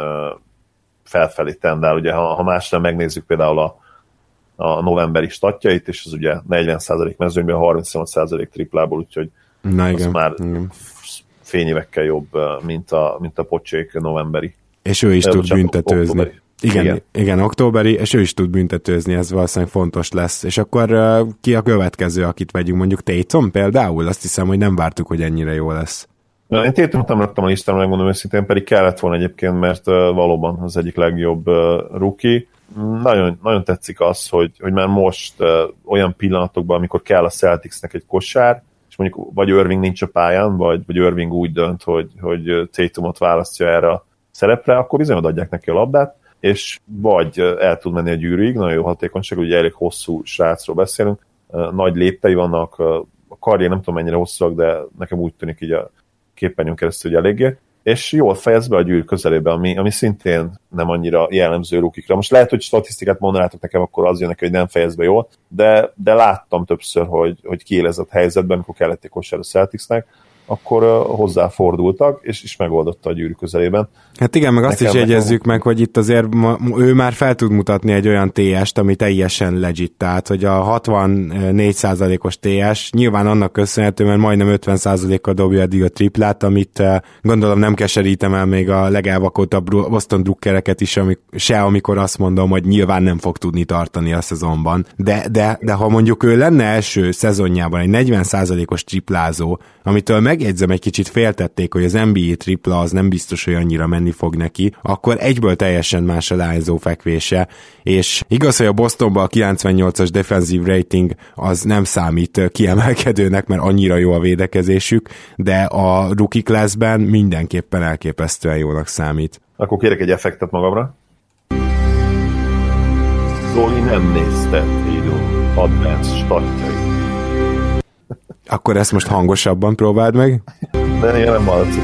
felfelé tendál. Ugye, ha, ha más nem megnézzük például a, a novemberi statjait, és az ugye 40% mezőnyben, 38% triplából, úgyhogy Na igen, az már igen. fényévekkel jobb, mint a, mint a pocsék novemberi. És ő is tud büntetőzni. Októberi. Igen, igen, igen, októberi, és ő is tud büntetőzni, ez valószínűleg fontos lesz. És akkor uh, ki a következő, akit vegyünk, mondjuk Tatum például? Azt hiszem, hogy nem vártuk, hogy ennyire jó lesz. Én tétlenül nem raktam a listára, megmondom őszintén, pedig kellett volna egyébként, mert valóban az egyik legjobb rookie. Nagyon, nagyon tetszik az, hogy, hogy már most olyan pillanatokban, amikor kell a Celticsnek egy kosár, és mondjuk vagy Irving nincs a pályán, vagy, vagy Irving úgy dönt, hogy, hogy Tatumot választja erre a szerepre, akkor bizony adják neki a labdát, és vagy el tud menni a gyűrűig, nagyon jó hatékonyság, ugye elég hosszú srácról beszélünk, nagy léptei vannak, a karrier nem tudom mennyire hosszúak, de nekem úgy tűnik így a képernyőn keresztül hogy eléggé, és jól fejez be a gyűrű közelébe, ami, ami szintén nem annyira jellemző rukikra. Most lehet, hogy statisztikát mondanátok nekem, akkor az jön neki, hogy nem fejez be jól, de, de láttam többször, hogy, hogy kiélezett helyzetben, amikor kellett egy kosár a Celticsnek, akkor hozzáfordultak, és is megoldotta a gyűrű közelében. Hát igen, meg azt Nekem is jegyezzük meg, hogy itt azért ma, ő már fel tud mutatni egy olyan TS-t, ami teljesen legit, tehát hogy a 64%-os TS nyilván annak köszönhető, mert majdnem 50%-kal dobja eddig a triplát, amit gondolom nem keserítem el még a legelvakoltabb Boston drukkereket is, amik, se amikor azt mondom, hogy nyilván nem fog tudni tartani a szezonban. De, de, de ha mondjuk ő lenne első szezonjában egy 40%-os triplázó, amitől megjegyzem, egy kicsit féltették, hogy az NBA tripla az nem biztos, hogy annyira menni fog neki, akkor egyből teljesen más a lányzó fekvése, és igaz, hogy a Bostonban a 98-as defensív rating az nem számít kiemelkedőnek, mert annyira jó a védekezésük, de a rookie classben mindenképpen elképesztően jónak számít. Akkor kérek egy effektet magamra. Zoli nem nézte Idó advanced statjait. Akkor ezt most hangosabban próbáld meg. De én nem hallatszik.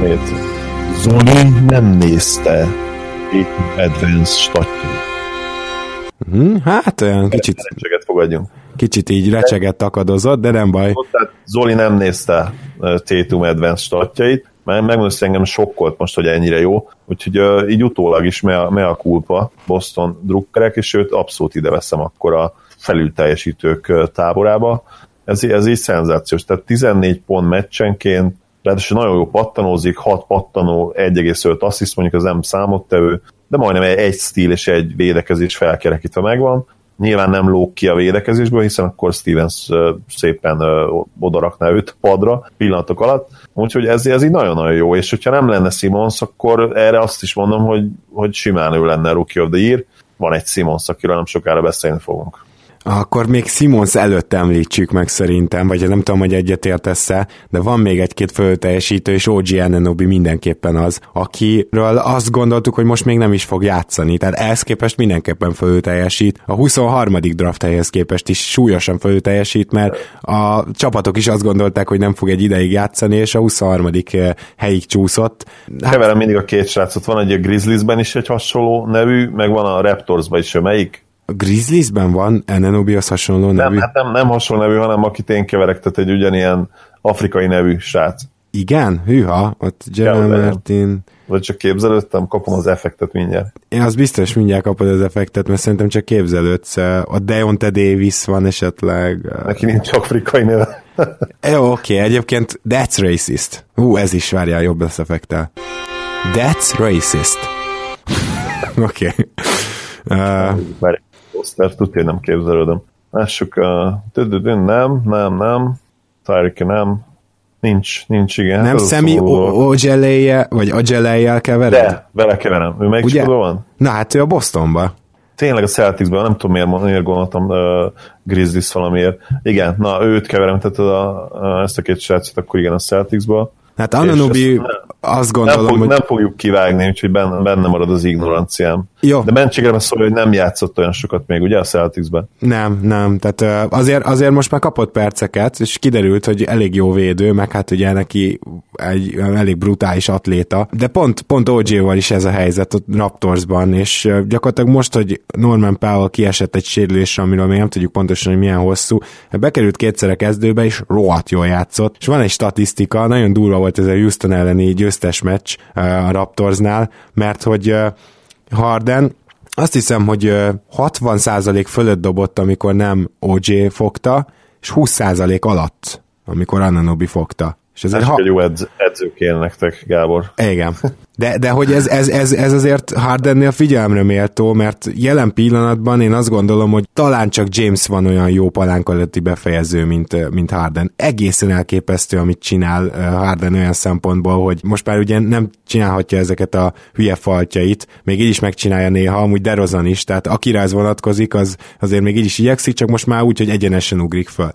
Nézd. Zoli nem nézte itt Advance statjait. Hmm, hát olyan kicsit... Recseget fogadjunk. Kicsit így recseget akadozott, de nem baj. Tehát Zoli nem nézte Tatum Advance statjait, mert megmondom, engem sokkolt most, hogy ennyire jó, úgyhogy uh, így utólag is me a, me a kulpa Boston drukkerek, és őt abszolút ide veszem akkor a felül teljesítők táborába ez, ez így szenzációs. Tehát 14 pont meccsenként, ráadásul nagyon jó pattanózik, 6 pattanó, 1,5 assziszt, mondjuk az nem számottevő, de majdnem egy, stíl és egy védekezés felkerekítve megvan. Nyilván nem lóg ki a védekezésből, hiszen akkor Stevens szépen odarakná őt padra pillanatok alatt. Úgyhogy ez, ez így nagyon-nagyon jó, és hogyha nem lenne Simons, akkor erre azt is mondom, hogy, hogy simán ő lenne Rookie of the Year. Van egy Simons, akiről nem sokára beszélni fogunk. Akkor még Simons előtt említsük meg szerintem, vagy nem tudom, hogy egyetértesz-e, de van még egy-két fölteljesítő, és OG Ananobi mindenképpen az, akiről azt gondoltuk, hogy most még nem is fog játszani, tehát ehhez képest mindenképpen fölteljesít. A 23. draft helyhez képest is súlyosan fölteljesít, mert a csapatok is azt gondolták, hogy nem fog egy ideig játszani, és a 23. helyig csúszott. Hát... Keverem mindig a két srácot, van egy a Grizzliesben is egy hasonló nevű, meg van a Raptorsban is, melyik? A Grizzliesben van az hasonló nevű? Nem, hát nem, nem hasonló nevű, hanem akit én keverek, tehát egy ugyanilyen afrikai nevű srác. Igen? Hűha, ott Jeremy Martin... Vagy csak képzelődtem, kapom az effektet mindjárt. Én az biztos mindjárt kapod az effektet, mert szerintem csak képzelődsz. A Deonte Davis van esetleg. Neki nincs afrikai neve. *laughs* Jó, oké, okay. egyébként that's racist. Hú, ez is várjál, jobb lesz effektel. That's racist. *laughs* oké. okay. Uh, poszter, tudja, nem képzelődöm. Lássuk, uh, nem, nem, nem, Tyreek nem, nincs, nincs, igen. Nem Szemi Ogeleje, vagy Ogeleje kevered? De, vele keverem. Ő melyik Ugye? van? Na hát ő a Bostonba. Tényleg a Celticsben, nem tudom miért, miért gondoltam uh, Grizzlies valamiért. Igen, na őt keverem, tehát a, a, ezt a két srácot, akkor igen a Celticsba. Hát Ananobi azt gondolom, nem, fog, hogy... nem fogjuk kivágni, úgyhogy benne, benne marad az ignoranciám. Jó. De mentségre szól, hogy nem játszott olyan sokat még, ugye a Celticsben? Nem, nem. Tehát azért, azért most már kapott perceket, és kiderült, hogy elég jó védő, meg hát ugye neki egy elég brutális atléta. De pont, pont OG-val is ez a helyzet a Raptorsban, és gyakorlatilag most, hogy Norman Powell kiesett egy sérülésre, amiről még nem tudjuk pontosan, hogy milyen hosszú, bekerült kétszer a kezdőbe, és rohadt jól játszott. És van egy statisztika, nagyon durva volt ez a Houston elleni győztes meccs a Raptorsnál, mert hogy Harden azt hiszem, hogy 60% fölött dobott, amikor nem OJ fogta, és 20% alatt, amikor Ananobi fogta. És ez egy, ha... egy jó edz, edző kéne nektek, Gábor. Igen. *laughs* De, de hogy ez, ez, ez, ez azért Hardennél figyelemre méltó, mert jelen pillanatban én azt gondolom, hogy talán csak James van olyan jó palánk alatti befejező, mint, mint Harden. Egészen elképesztő, amit csinál Harden olyan szempontból, hogy most már ugye nem csinálhatja ezeket a hülye faltjait, még így is megcsinálja néha, amúgy Derozan is, tehát akire ez vonatkozik, az azért még így is igyekszik, csak most már úgy, hogy egyenesen ugrik föl.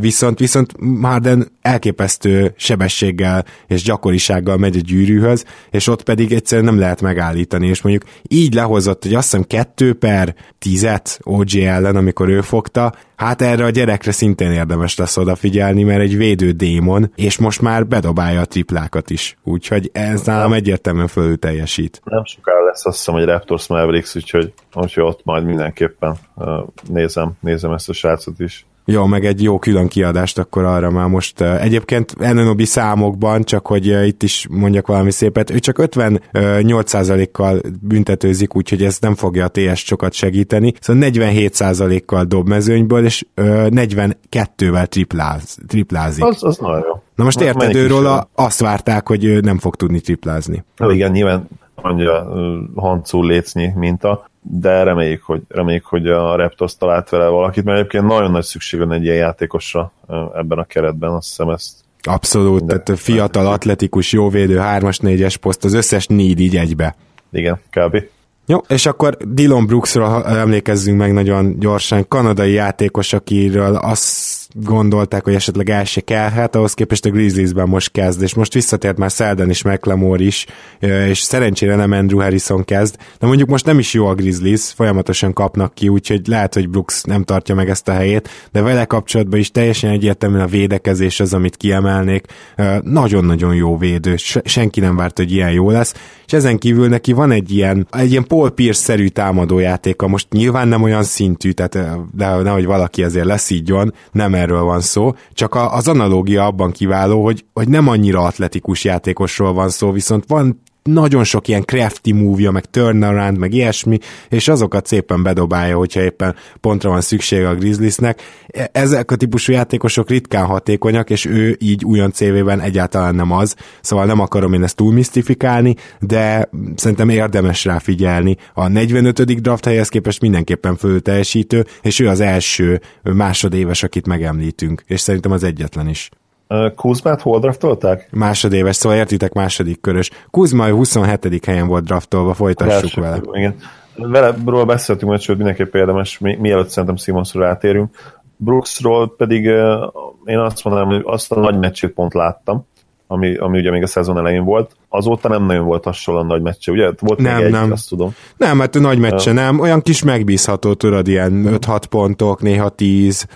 Viszont, viszont Harden elképesztő sebességgel és gyakorisággal megy a gyűrűhöz, és ott pedig egyszerűen nem lehet megállítani, és mondjuk így lehozott, hogy azt hiszem kettő per tizet OG ellen, amikor ő fogta, hát erre a gyerekre szintén érdemes lesz odafigyelni, mert egy védő démon, és most már bedobálja a triplákat is, úgyhogy ez nálam egyértelműen fölül teljesít. Nem sokára lesz azt hiszem, hogy Raptors Mavericks, úgyhogy, úgyhogy ott majd mindenképpen nézem, nézem ezt a srácot is. Jó, meg egy jó külön kiadást akkor arra már most. Egyébként Enenobi számokban, csak hogy itt is mondjak valami szépet, ő csak 58%-kal büntetőzik, úgyhogy ez nem fogja a TS sokat segíteni. Szóval 47%-kal dob mezőnyből, és 42-vel tripláz, triplázik. Az, az nagyon jó. Na most érted őről, azt várták, hogy ő nem fog tudni triplázni. Igen, nyilván mondja Hancú Lécnyi minta, de reméljük, hogy, reméljük, hogy a Raptors talált vele valakit, mert egyébként nagyon nagy szükség van egy ilyen játékosra ebben a keretben, azt hiszem ezt Abszolút, tehát fiatal, atletikus, jó védő, 3-as, 4-es poszt, az összes need így egybe. Igen, kb. Jó, és akkor Dylan Brooksról emlékezzünk meg nagyon gyorsan, kanadai játékos, akiről azt gondolták, hogy esetleg el se kellhet, ahhoz képest a Grizzliesben most kezd, és most visszatért már Selden is, McLemore is, és szerencsére nem Andrew Harrison kezd, de mondjuk most nem is jó a Grizzlies, folyamatosan kapnak ki, úgyhogy lehet, hogy Brooks nem tartja meg ezt a helyét, de vele kapcsolatban is teljesen egyértelműen a védekezés az, amit kiemelnék. Nagyon-nagyon jó védő, senki nem várt, hogy ilyen jó lesz, és ezen kívül neki van egy ilyen, egy ilyen Paul Pierce-szerű támadójátéka, most nyilván nem olyan szintű, tehát de nehogy valaki ezért leszígyon, nem erről van szó, csak az analógia abban kiváló, hogy, hogy nem annyira atletikus játékosról van szó, viszont van nagyon sok ilyen crafty movie meg turnaround, meg ilyesmi, és azokat szépen bedobálja, hogyha éppen pontra van szüksége a Grizzliesnek. E, ezek a típusú játékosok ritkán hatékonyak, és ő így újon CV-ben egyáltalán nem az, szóval nem akarom én ezt túl misztifikálni, de szerintem érdemes rá figyelni. A 45. draft helyhez képest mindenképpen fölül teljesítő, és ő az első másodéves, akit megemlítünk, és szerintem az egyetlen is. Kuzmát hol draftolták? Másodéves, szóval értitek második körös. Kuzma 27. helyen volt draftolva, folytassuk Első, vele. Igen. vele ról beszéltünk majd, sőt mindenképp érdemes, mi, mielőtt szerintem Simonsról átérünk. Brooksról pedig én azt mondanám, hogy azt a nagy meccsét pont láttam, ami, ami ugye még a szezon elején volt, azóta nem nagyon volt hasonlóan nagy meccse, ugye? Volt nem, még egy, nem. azt tudom. Nem, mert nagy meccse uh, nem, olyan kis megbízható, tudod, ilyen 5-6 pontok, néha 10,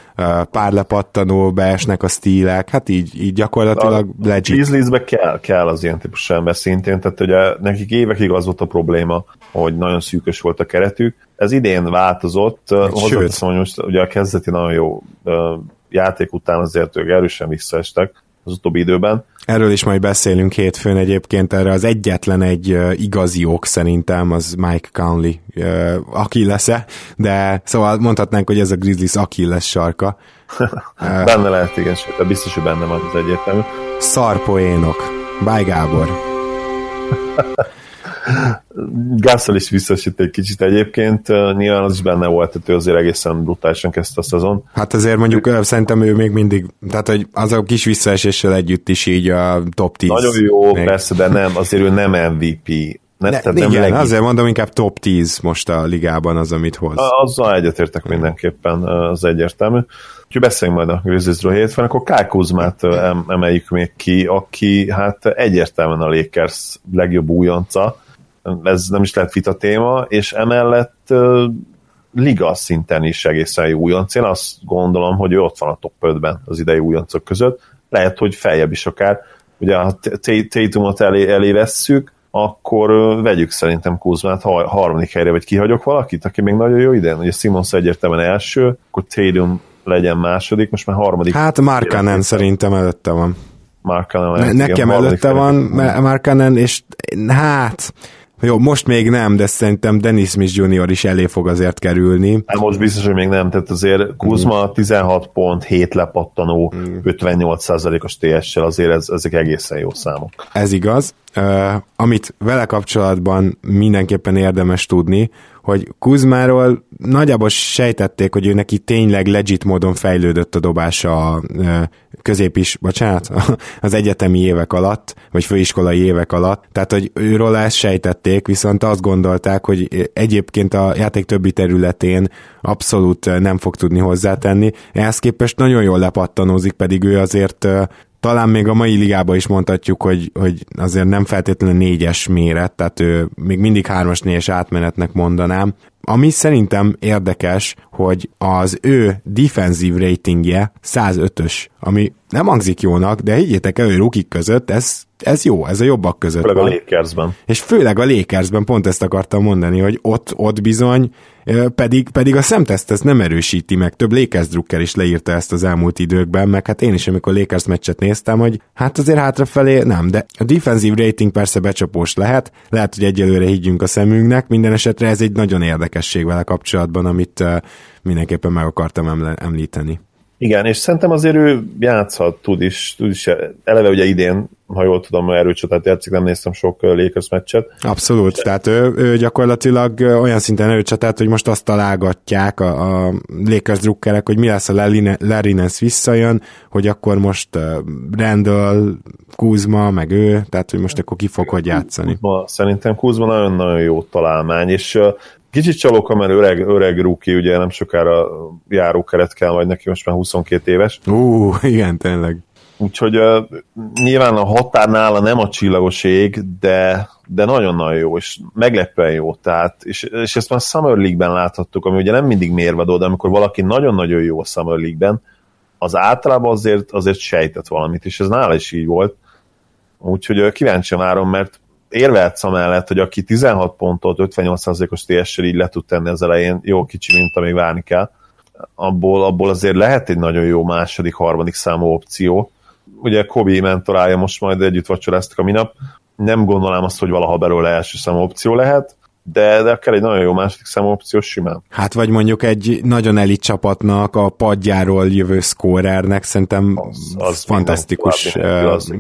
pár lepattanó, beesnek a stílek, hát így, így gyakorlatilag a legit. Grizzliesbe kell, kell az ilyen típusú ember szintén, tehát ugye nekik évekig az volt a probléma, hogy nagyon szűkös volt a keretük. Ez idén változott, hozzáteszem, hogy most ugye a kezdeti nagyon jó játék után azért ők erősen visszaestek, az utóbbi időben. Erről is majd beszélünk hétfőn egyébként, erre az egyetlen egy igazi ok szerintem az Mike Conley uh, Achilles-e, de szóval mondhatnánk, hogy ez a Grizzlies Achilles sarka. uh, *laughs* benne lehet, igen, biztos, hogy benne van az egyértelmű. Szarpoénok. Bye Gábor. *laughs* Gászol is visszasít egy kicsit egyébként, nyilván az is benne volt, hogy ő azért egészen brutálisan kezdte a szezon. Hát azért mondjuk ő... szerintem ő még mindig, tehát hogy az a kis visszaeséssel együtt is így a top 10. Nagyon jó, még. persze, de nem, azért ő nem MVP. Ne, ne, nem igen, legjobb. azért mondom, inkább top 10 most a ligában az, amit hoz. Azzal egyetértek mindenképpen, az egyértelmű. Úgyhogy beszéljünk majd a Grizzliesről hétfőn, akkor Kyle Kuzmát emeljük még ki, aki hát egyértelműen a Lakers legjobb újonca, ez nem is lehet vita téma, és emellett liga szinten is egészen jó újonc. Én azt gondolom, hogy ő ott van a top 5-ben az idei újoncok között. Lehet, hogy feljebb is akár. Ugye ha Tatumot elé, elé vesszük, akkor vegyük szerintem Kuzmát harmadik helyre, vagy kihagyok valakit, aki még nagyon jó idén. Ugye Simons egyértelműen első, akkor Tatum legyen második, most már harmadik. Hát Markanen szerintem előtte van. Markanen. Ne, nekem előtte van Markanen, és hát jó, most még nem, de szerintem Dennis Smith Jr. is elé fog azért kerülni. Hát most biztos, hogy még nem, tehát azért Kuzma 16 pont, 7 lepattanó, mm. 58%-os TS-sel, azért ez, ezek egészen jó számok. Ez igaz. Uh, amit vele kapcsolatban mindenképpen érdemes tudni, hogy Kuzmáról nagyjából sejtették, hogy ő neki tényleg legit módon fejlődött a dobása a középis, bocsánat, *laughs* az egyetemi évek alatt, vagy főiskolai évek alatt, tehát hogy őről ezt sejtették, viszont azt gondolták, hogy egyébként a játék többi területén abszolút nem fog tudni hozzátenni. Ehhez képest nagyon jól lepattanózik, pedig ő azért talán még a mai ligában is mondhatjuk, hogy, hogy azért nem feltétlenül négyes méret, tehát ő még mindig hármas négyes átmenetnek mondanám. Ami szerintem érdekes, hogy az ő defensív ratingje 105-ös, ami nem hangzik jónak, de higgyétek el, hogy rukik között ez, ez jó, ez a jobbak között Főleg van. a Lakersben. És főleg a Lakersben, pont ezt akartam mondani, hogy ott, ott bizony, pedig, pedig a szemteszt ezt nem erősíti meg, több Lakers drukker is leírta ezt az elmúlt időkben, meg hát én is, amikor Lakers meccset néztem, hogy hát azért hátrafelé nem, de a defensív rating persze becsapós lehet, lehet, hogy egyelőre higgyünk a szemünknek, minden esetre ez egy nagyon érdekesség vele kapcsolatban, amit mindenképpen meg akartam említeni. Igen, és szerintem azért ő játszhat, tud is, tud is. Eleve ugye idén, ha jól tudom, erőcsatát játszik, nem néztem sok Lakers meccset. Abszolút, de... tehát ő, ő gyakorlatilag olyan szinten erőcsatát, hogy most azt találgatják a, a Lakers drukkerek, hogy mi lesz, a Larry Nance visszajön, hogy akkor most Randall, Kuzma, meg ő, tehát hogy most akkor ki fog hogy játszani. Kuzma, szerintem Kuzma nagyon-nagyon jó találmány, és Kicsit csalóka, mert öreg, öreg rúki, ugye nem sokára járókeret kell majd neki, most már 22 éves. Ú, igen, tényleg. Úgyhogy uh, nyilván a határnál nem a csillagos ég, de, de nagyon-nagyon jó, és meglepően jó. Tehát, és, és ezt már Summer League-ben láthattuk, ami ugye nem mindig mérvadó, de amikor valaki nagyon-nagyon jó a Summer League-ben, az általában azért, azért sejtett valamit, és ez nála is így volt. Úgyhogy uh, kíváncsi várom, mert érvehetsz amellett, hogy aki 16 pontot 58%-os TS-sel így le tud tenni az elején, jó kicsi minta még várni kell, abból, abból azért lehet egy nagyon jó második, harmadik számú opció. Ugye Kobi mentorálja most majd együtt vacsoráztak a minap, nem gondolom azt, hogy valaha belőle első számú opció lehet, de, de akár egy nagyon jó második számú opció simán. Hát vagy mondjuk egy nagyon elit csapatnak a padjáról jövő szkórernek szerintem az, az fantasztikus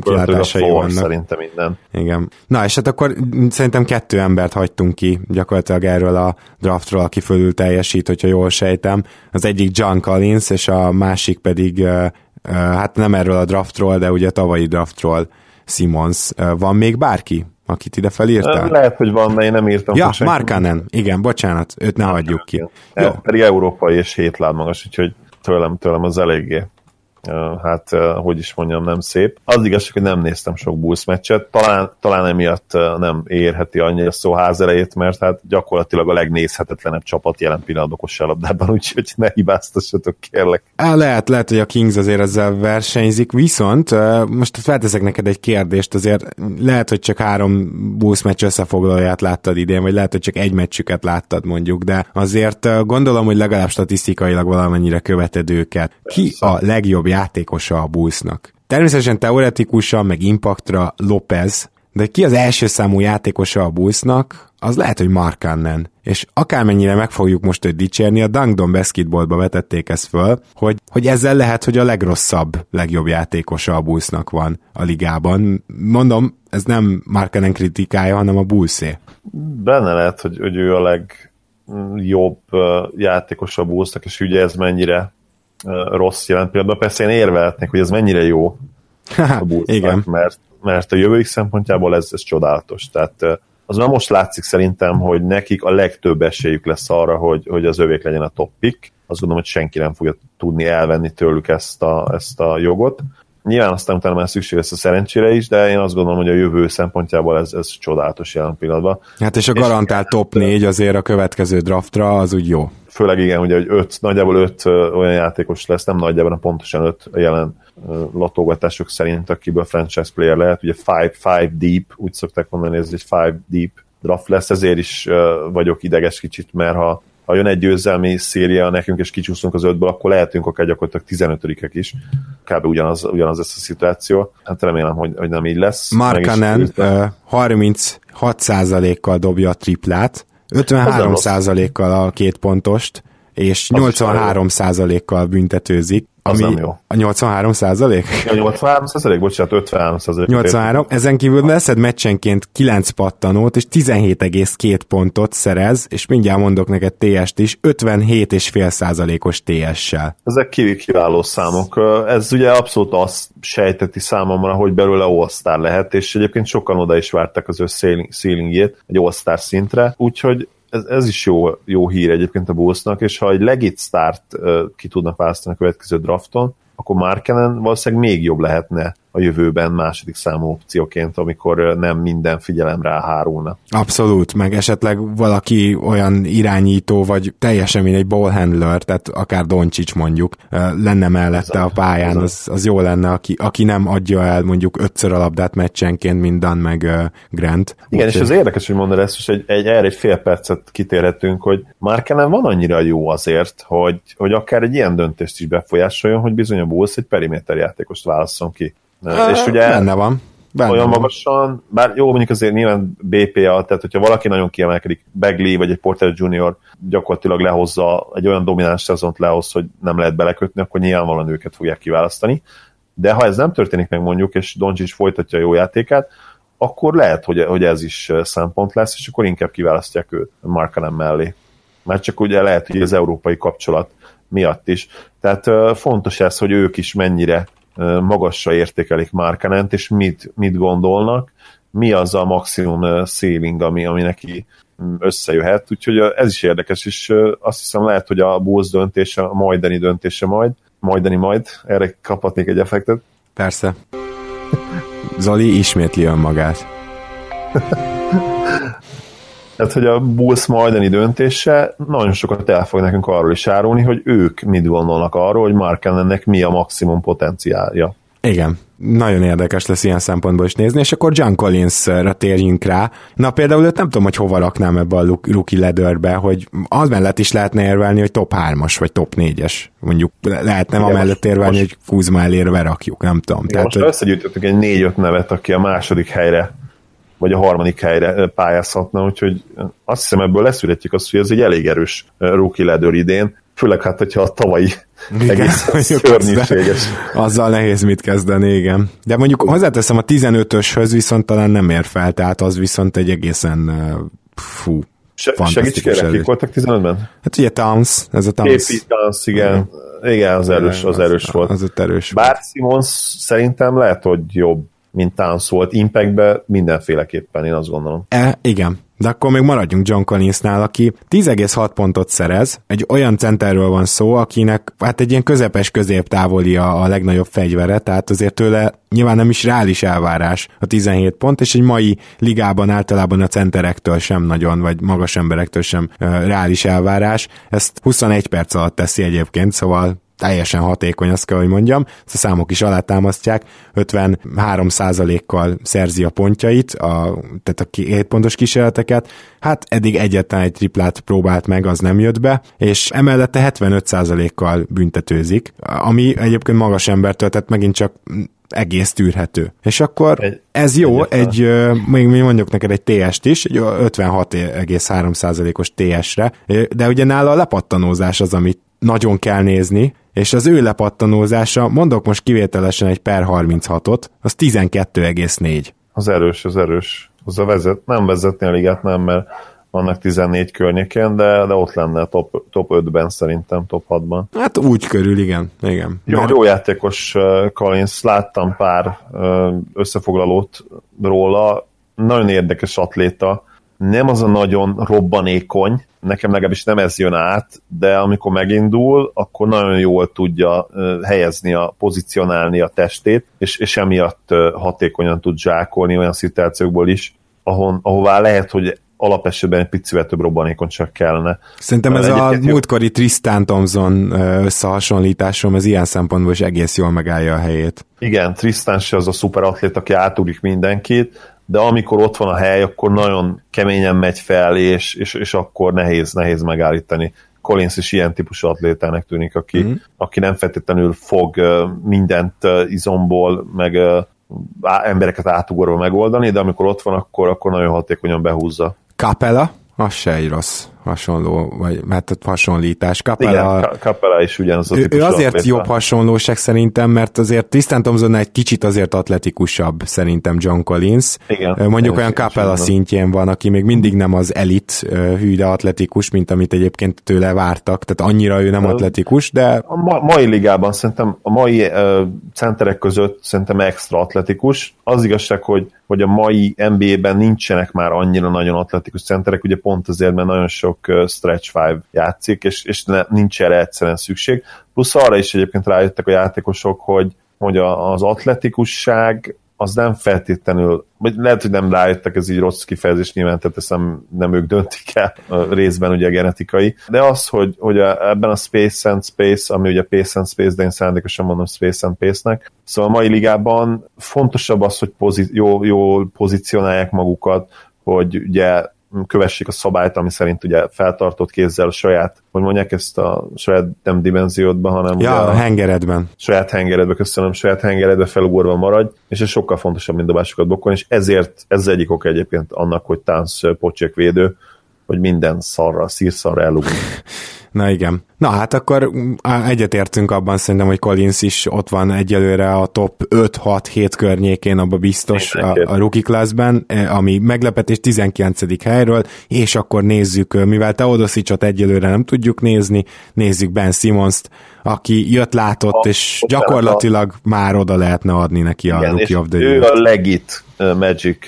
kilátásai vannak. Szerintem minden. Igen. Na és hát akkor szerintem kettő embert hagytunk ki gyakorlatilag erről a draftról, aki fölül teljesít, hogyha jól sejtem. Az egyik John Collins, és a másik pedig hát nem erről a draftról, de ugye a tavalyi draftról Simons. Van még bárki? akit ide felírtál? Lehet, hogy van, de én nem írtam. Ja, Markanen, igen, bocsánat, őt ne hagyjuk ki. Jó. Pedig európai és hét láb magas, úgyhogy tőlem, tőlem az eléggé hát hogy is mondjam, nem szép. Az igazság, hogy nem néztem sok Bulls meccset, talán, talán emiatt nem érheti annyira szó házelejét, mert hát gyakorlatilag a legnézhetetlenebb csapat jelen pillanatban kosárlabdában, *laughs* úgyhogy ne hibáztassatok, kérlek. Lehet, lehet, hogy a Kings azért ezzel versenyzik, viszont most felteszek neked egy kérdést, azért lehet, hogy csak három Bulls meccs összefoglalóját láttad idén, vagy lehet, hogy csak egy meccsüket láttad mondjuk, de azért gondolom, hogy legalább statisztikailag valamennyire követed őket. Ki a legjobb játékosa a Bullsnak. Természetesen teoretikusan, meg impactra Lopez, de ki az első számú játékosa a Bullsnak, az lehet, hogy Mark Cannon. És akármennyire meg fogjuk most őt dicsérni, a Dunkdon Basketballba vetették ezt föl, hogy, hogy ezzel lehet, hogy a legrosszabb, legjobb játékosa a Bullsnak van a ligában. Mondom, ez nem Mark Cannon kritikája, hanem a Bullsé. Benne lehet, hogy, hogy ő a legjobb játékos a Bullsnak, és ugye ez mennyire rossz jelen pillanatban. Persze én érvelhetnék, hogy ez mennyire jó a *laughs* Igen. Mert, mert a jövőik szempontjából ez, ez csodálatos. Tehát az már most látszik szerintem, hogy nekik a legtöbb esélyük lesz arra, hogy, hogy az övék legyen a top pick. Azt gondolom, hogy senki nem fogja tudni elvenni tőlük ezt a, ezt a jogot. Nyilván aztán utána már szükség lesz a szerencsére is, de én azt gondolom, hogy a jövő szempontjából ez, ez csodálatos jelen pillanatban. Hát és a garantált top 4 azért a következő draftra az úgy jó főleg igen, ugye, hogy öt, nagyjából öt olyan játékos lesz, nem nagyjából, pontosan öt jelen latógatások szerint, akiből franchise player lehet, ugye five, five deep, úgy szokták mondani, ez egy five deep draft lesz, ezért is vagyok ideges kicsit, mert ha, ha jön egy győzelmi széria nekünk, és kicsúszunk az ötből, akkor lehetünk akár gyakorlatilag 15-ek is. Kb. ugyanaz, ugyanaz lesz a szituáció. Hát remélem, hogy, hogy nem így lesz. Markanen uh, 36%-kal dobja a triplát, 53%-kal a két pontost, és 83%-kal büntetőzik. Ami az nem jó. A 83 százalék? A 83 százalék, bocsánat, 53 százalék. 83, ezen kívül leszed meccsenként 9 pattanót, és 17,2 pontot szerez, és mindjárt mondok neked TS-t is, 57,5 százalékos TS-sel. Ezek kiváló számok. Ez ugye abszolút azt sejteti számomra, hogy belőle all lehet, és egyébként sokan oda is vártak az ő ceilingjét, egy all szintre, úgyhogy ez, ez is jó, jó hír egyébként a Bullsnak, és ha egy legit start uh, ki tudnak választani a következő drafton, akkor Markenen valószínűleg még jobb lehetne a jövőben második számú opcióként, amikor nem minden figyelem rá hárulna. Abszolút, meg esetleg valaki olyan irányító, vagy teljesen mint egy ballhandler, tehát akár Doncsics mondjuk, lenne mellette a pályán, az, az jó lenne, aki, aki nem adja el mondjuk ötször a labdát meccsenként, mint Dan meg Grant. Igen, Úgy és az érdekes, hogy mondod ezt, és egy, egy, erre egy fél percet kitérhetünk, hogy Markenen van annyira jó azért, hogy, hogy akár egy ilyen döntést is befolyásoljon, hogy bizony a Bulls egy periméter játékost válasszon ki. E, és ugye benne van. Benne olyan van. magasan, bár jó, mondjuk azért nyilván BPA, tehát hogyha valaki nagyon kiemelkedik, Begley vagy egy Porter Junior gyakorlatilag lehozza, egy olyan domináns szezont lehoz, hogy nem lehet belekötni, akkor nyilvánvalóan őket fogják kiválasztani. De ha ez nem történik meg mondjuk, és Doncsics folytatja a jó játékát, akkor lehet, hogy, hogy ez is szempont lesz, és akkor inkább kiválasztják őt Markanen mellé. Mert csak ugye lehet, hogy az európai kapcsolat miatt is. Tehát fontos ez, hogy ők is mennyire magasra értékelik Markanent, és mit, mit gondolnak, mi az a maximum ceiling, ami, ami neki összejöhet, úgyhogy ez is érdekes, és azt hiszem lehet, hogy a Bulls döntése, a majdani döntése majd, majdani majd, erre kaphatnék egy effektet. Persze. Zoli ismétli önmagát. *laughs* Tehát, hogy a Bulls majdani döntése nagyon sokat el fog nekünk arról is árulni, hogy ők mit gondolnak arról, hogy Mark ennek mi a maximum potenciálja. Igen, nagyon érdekes lesz ilyen szempontból is nézni, és akkor John Collins-re térjünk rá. Na például őt nem tudom, hogy hova raknám ebbe a rookie ledörbe, hogy az mellett is lehetne érvelni, hogy top 3-as, vagy top 4-es. Mondjuk lehetne a mellett érvelni, most, hogy Kuzma elére rakjuk, nem tudom. Igen, Tehát, most hogy... összegyűjtöttünk egy 4-5 nevet, aki a második helyre vagy a harmadik helyre pályázhatna, úgyhogy azt hiszem ebből leszületjük azt, hogy ez egy elég erős rookie ladder idén, főleg hát, hogyha a tavalyi igen, *laughs* egész *laughs* szörnyűséges. Azzal nehéz mit kezdeni, igen. De mondjuk hozzáteszem a 15-öshöz viszont talán nem ér fel, tehát az viszont egy egészen fú, Se, segíts kérlek, kik voltak 15-ben? Hát ugye Towns, ez a Towns. KP Towns, igen. Igen, az erős, az erős volt. Az ott erős Bár Simons szerintem lehet, hogy jobb mint Towns volt. Impactbe mindenféleképpen, én azt gondolom. E, igen, de akkor még maradjunk John Collinsnál, aki 10,6 pontot szerez, egy olyan centerről van szó, akinek hát egy ilyen közepes középtávoli a, a legnagyobb fegyvere, tehát azért tőle nyilván nem is reális elvárás a 17 pont, és egy mai ligában általában a centerektől sem nagyon, vagy magas emberektől sem uh, reális elvárás. Ezt 21 perc alatt teszi egyébként, szóval teljesen hatékony, azt kell, hogy mondjam. Ezt a számok is alátámasztják. 53%-kal szerzi a pontjait, a, tehát a 7 pontos kísérleteket. Hát eddig egyetlen egy triplát próbált meg, az nem jött be, és emellette 75%-kal büntetőzik, ami egyébként magas embertől, tehát megint csak egész tűrhető. És akkor ez jó, egy, még mondjuk neked egy TS-t is, egy 56,3%-os TS-re, de ugye nála a lepattanózás az, amit nagyon kell nézni, és az ő lepattanózása, mondok most kivételesen egy per 36-ot, az 12,4. Az erős, az erős. Az a vezet, nem vezetni a ligát, nem, mert vannak 14 környéken, de, de ott lenne top, top 5-ben szerintem, top 6-ban. Hát úgy körül, igen. igen. Jó, Mert... jó játékos uh, Collins, láttam pár uh, összefoglalót róla, nagyon érdekes atléta, nem az a nagyon robbanékony, nekem legalábbis nem ez jön át, de amikor megindul, akkor nagyon jól tudja helyezni, a, pozícionálni a testét, és, és emiatt hatékonyan tud zsákolni olyan szituációkból is, ahon, ahová lehet, hogy alapesetben egy picivel több robbanékonyság kellene. Szerintem ez Egyébként a múltkori Tristan Thompson összehasonlításom, ez ilyen szempontból is egész jól megállja a helyét. Igen, Tristan se az a szuper atlet, aki átugrik mindenkit, de amikor ott van a hely, akkor nagyon keményen megy fel, és, és, és akkor nehéz, nehéz megállítani. Collins is ilyen típusú atlétának tűnik, aki, mm. aki nem feltétlenül fog mindent izomból, meg embereket átugorva megoldani, de amikor ott van, akkor, akkor nagyon hatékonyan behúzza. Capella? Az se egy rossz hasonló, vagy hát hasonlítás. Capella, Igen, Capella is ugyanaz a ő, ő azért atléta. jobb hasonlóság szerintem, mert azért Tisztán Thompson egy kicsit azért atletikusabb szerintem John Collins. Igen, Mondjuk olyan Capella szintjén van, aki még mindig nem az elit hű, de atletikus, mint amit egyébként tőle vártak, tehát annyira ő nem atletikus, de... A ma, mai ligában szerintem a mai uh, centerek között szerintem extra atletikus. Az igazság, hogy hogy a mai NBA-ben nincsenek már annyira nagyon atletikus centerek, ugye pont azért, mert nagyon sok stretch five játszik, és, és ne, nincs erre egyszerűen szükség. Plusz arra is egyébként rájöttek a játékosok, hogy, hogy a, az atletikusság az nem feltétlenül, vagy lehet, hogy nem rájöttek, ez így rossz kifejezés, nyilván tehát ezt nem, nem ők döntik el, a részben ugye genetikai, de az, hogy, hogy a, ebben a Space and Space, ami ugye Pace and Space, de én szándékosan mondom Space and Pace-nek, szóval a mai ligában fontosabb az, hogy pozí- jó, jól pozícionálják magukat, hogy ugye kövessék a szabályt, ami szerint ugye feltartott kézzel saját, hogy mondják ezt a saját nem dimenziódban, hanem ja, a hengeredben. Saját hengeredbe, köszönöm, saját hengeredbe felugorva maradj, és ez sokkal fontosabb, mint dobásokat blokkolni, és ezért ez egyik ok egyébként annak, hogy tánc pocsék védő, hogy minden szarra, szírszarra elugrik. *laughs* Na igen. Na hát akkor egyetértünk abban szerintem, hogy Collins is ott van egyelőre a top 5-6-7 környékén, abba biztos a, a rookie classben, e, ami meglepetés 19. helyről, és akkor nézzük, mivel Teodosicsot egyelőre nem tudjuk nézni, nézzük Ben Simmons-t, aki jött, látott, a, és gyakorlatilag a... már oda lehetne adni neki a igen, Rookie of the Year. Ő a legit Magic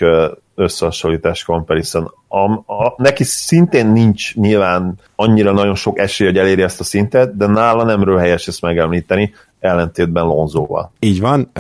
összehasonlítás comparison. A, a, neki szintén nincs nyilván annyira nagyon sok esély, hogy eléri ezt a szintet, de nála nemről helyes ezt megemlíteni, ellentétben Lonzóval. Így van.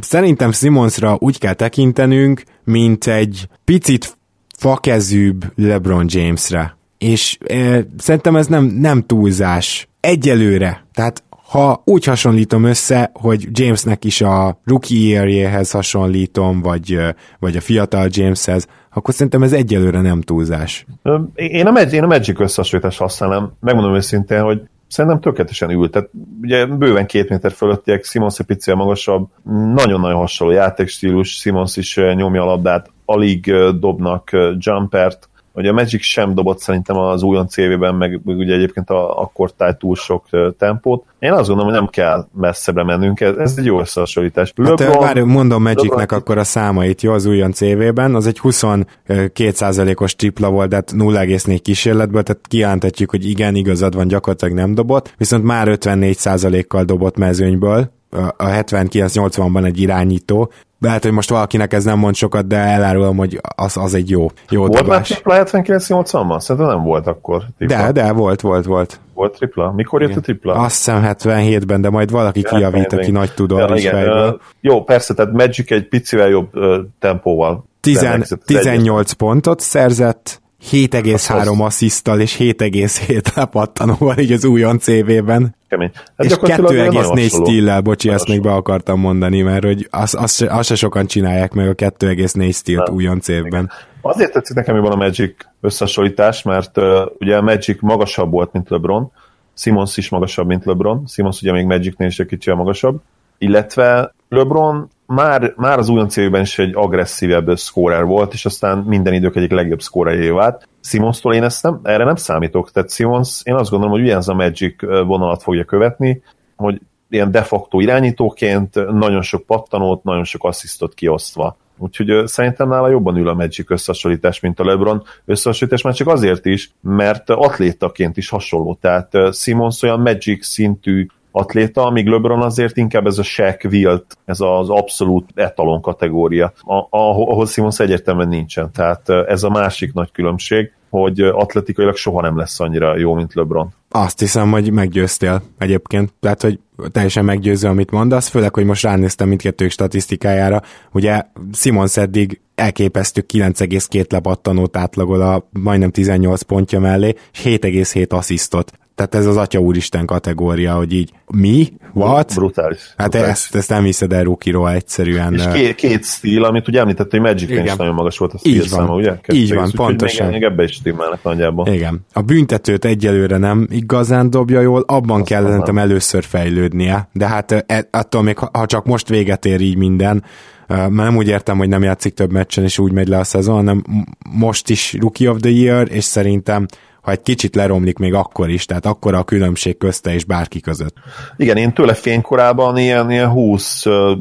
Szerintem Simonsra úgy kell tekintenünk, mint egy picit fakezűbb LeBron Jamesre. És e, szerintem ez nem, nem túlzás. Egyelőre. Tehát ha úgy hasonlítom össze, hogy Jamesnek is a rookie year hasonlítom, vagy, vagy a fiatal Jameshez, akkor szerintem ez egyelőre nem túlzás. Én a, Magic, én a Magic összehasonlítást használom, megmondom őszintén, hogy szerintem tökéletesen ült. Tehát ugye bőven két méter fölöttiek, Simons egy picit magasabb, nagyon-nagyon hasonló játékstílus, Simons is nyomja a labdát, alig dobnak jumpert, hogy a Magic sem dobott szerintem az újon CV-ben, meg, ugye egyébként a, akkor táj túl sok tempót. Én azt gondolom, hogy nem kell messzebbre mennünk, ez, ez egy jó összehasonlítás. Hát, LeBron, várj, mondom Magicnek LeBron... akkor a számait, jó, az újon CV-ben, az egy 22%-os tripla volt, de 0,4 kísérletből, tehát kijelenthetjük, hogy igen, igazad van, gyakorlatilag nem dobott, viszont már 54%-kal dobott mezőnyből, a 79-80-ban egy irányító, lehet, hogy most valakinek ez nem mond sokat, de elárulom, hogy az, az egy jó, jó Volt már dobás. tripla 79-80-ban? Szerintem nem volt akkor. Tripla. De, de, volt, volt, volt. Volt tripla? Mikor jött a tripla? Azt hiszem 77-ben, de majd valaki kijavít, aki nagy tudor ja, is fejből. ö, Jó, persze, tehát Magic egy picivel jobb ö, tempóval. Tizen, rendelkezett az 18 pontot szerzett, 7,3 asszisztal és 7,7 lepattanóval *laughs* így az újon CV-ben. Kemény. Hát És gyakorlatilag nagyon 2,4 hasonló. stillel, bocsi, ezt még be akartam mondani, mert hogy azt, azt, azt se sokan csinálják meg a 2,4 stillt újon CV-ben. Azért tetszik nekem jobban a Magic összehasonlítás, mert uh, ugye a Magic magasabb volt, mint LeBron, Simons is magasabb, mint LeBron, Simons ugye még Magicnél is egy kicsivel magasabb, illetve LeBron már, már az újon célben is egy agresszívebb scorer volt, és aztán minden idők egyik legjobb scorerjé vált. Simonstól én ezt nem, erre nem számítok, tehát Simons, én azt gondolom, hogy ugyanaz a Magic vonalat fogja követni, hogy ilyen de facto irányítóként nagyon sok pattanót, nagyon sok asszisztot kiosztva. Úgyhogy szerintem nála jobban ül a Magic összehasonlítás, mint a LeBron összehasonlítás, már csak azért is, mert atlétaként is hasonló. Tehát Simons olyan Magic szintű atléta, amíg LeBron azért inkább ez a Shaq Wilt, ez az abszolút etalon kategória, ahol Simons egyértelműen nincsen. Tehát ez a másik nagy különbség, hogy atletikailag soha nem lesz annyira jó, mint LeBron. Azt hiszem, hogy meggyőztél egyébként. Tehát, hogy teljesen meggyőző, amit mondasz, főleg, hogy most ránéztem mindkettők statisztikájára. Ugye Simons eddig elképesztő 9,2 lepattanót átlagol a majdnem 18 pontja mellé, és 7,7 asszisztot. Tehát ez az Atya Úristen kategória, hogy így mi? What? Brutális. Hát brutális. ezt, ezt nem hiszed el Rukiról egyszerűen. És két, két stíl, amit ugye említett, hogy magic is nagyon magas volt a Így stíl van. száma, ugye? Így van, Úgyhogy pontosan. Még, még ebbe is stimmelnek nagyjából. Igen. A büntetőt egyelőre nem igazán dobja jól, abban kell nem. szerintem először fejlődnie, de hát e, attól még, ha csak most véget ér így minden, mert nem úgy értem, hogy nem játszik több meccsen, és úgy megy le a szezon, hanem most is Rookie of the Year, és szerintem ha egy kicsit leromlik még akkor is, tehát akkor a különbség közte és bárki között. Igen, én tőle fénykorában ilyen, ilyen 20 ö,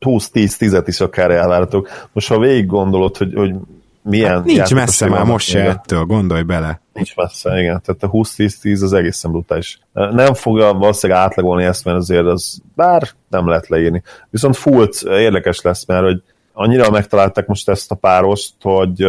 20-10-10-et is akár elvárhatok. Most ha végig gondolod, hogy, hogy milyen Hát Nincs messze már most se ettől, gondolj bele. Nincs messze, igen. Tehát a 20-10-10 az egészen brutális. Nem fogja valószínűleg átlagolni ezt, mert azért az bár nem lehet leírni. Viszont Fulc érdekes lesz, mert hogy annyira megtalálták most ezt a párost, hogy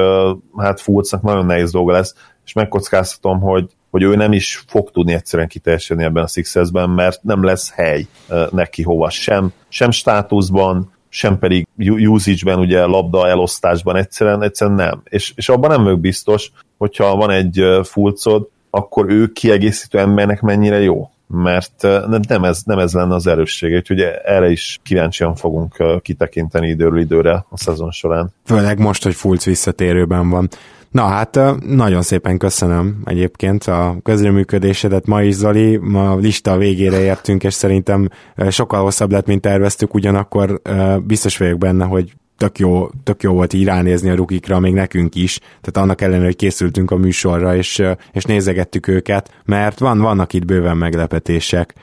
hát Fulcnak nagyon nehéz dolga lesz, és megkockáztatom, hogy hogy ő nem is fog tudni egyszerűen kiteljesedni ebben a Sixersben, mert nem lesz hely neki hova sem, sem státuszban, sem pedig usage-ben, ugye labda elosztásban egyszerűen, egyszerűen nem. És, és abban nem vagyok biztos, hogyha van egy fulcod, akkor ő kiegészítő embernek mennyire jó. Mert nem- ez, nem ez lenne az erőssége, úgyhogy erre is kíváncsian fogunk kitekinteni időről időre a szezon során. Főleg most, hogy Fulc visszatérőben van. Na hát nagyon szépen köszönöm egyébként a közreműködésedet ma is, Zoli. Ma a lista végére értünk, és szerintem sokkal hosszabb lett, mint terveztük, ugyanakkor biztos vagyok benne, hogy tök jó, tök jó volt így ránézni a rukikra, még nekünk is, tehát annak ellenére, hogy készültünk a műsorra, és, és nézegettük őket, mert van, vannak itt bőven meglepetések.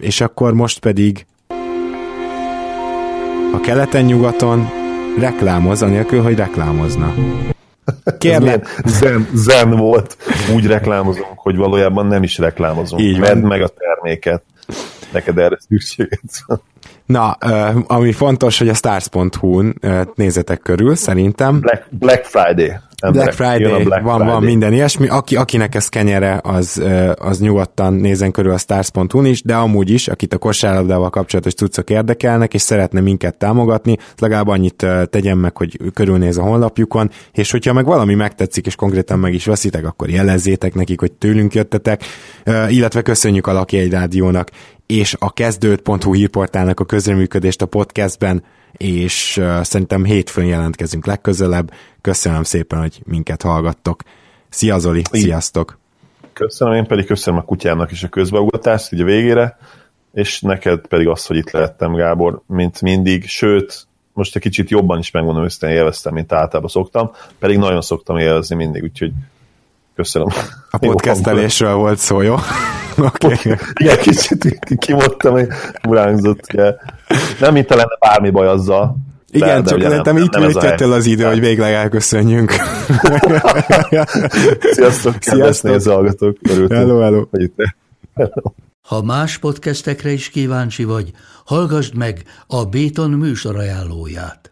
És akkor most pedig a keleten-nyugaton reklámoz, anélkül, hogy reklámozna. Kérlek, zen, zen volt. Úgy reklámozunk, hogy valójában nem is reklámozunk. Így van. Vedd meg a terméket. Neked erre szükséged van. na, ami fontos, hogy a stars.hu-n ö, nézetek körül, szerintem. Black, Black Friday. Black Friday, Black van, Friday. van minden ilyesmi. Aki, akinek ez kenyere, az, az nyugodtan nézen körül a stars.hu-n is, de amúgy is, akit a kosárlabdával kapcsolatos cuccok érdekelnek, és szeretne minket támogatni, legalább annyit tegyen meg, hogy körülnéz a honlapjukon, és hogyha meg valami megtetszik, és konkrétan meg is veszitek, akkor jelezzétek nekik, hogy tőlünk jöttetek, illetve köszönjük a Laki egy Rádiónak és a kezdőt.hu hírportálnak a közreműködést a podcastben, és szerintem hétfőn jelentkezünk legközelebb. Köszönöm szépen, hogy minket hallgattok. Szia Zoli, sziasztok! Köszönöm, én pedig köszönöm a kutyámnak is a közbeugatást így a végére, és neked pedig azt, hogy itt lehettem, Gábor, mint mindig, sőt, most egy kicsit jobban is megmondom őszintén, élveztem, mint általában szoktam, pedig nagyon szoktam élvezni mindig, úgyhogy köszönöm. A podcastelésről volt szó, jó? *laughs* Okay. Igen, kicsit kimondtam, hogy burányzott, ugye. Nem mint lenne bármi baj azzal. de- Igen, de csak ugye szerintem el helyzet. az idő, hogy végleg elköszönjünk. *laughs* Sziasztok, kedves Sziasztok. nézőhallgatók, örültem, Hello, hello. hogy itt. Hello. Ha más podcastekre is kíváncsi vagy, Hallgassd meg a Béton műsor ajánlóját.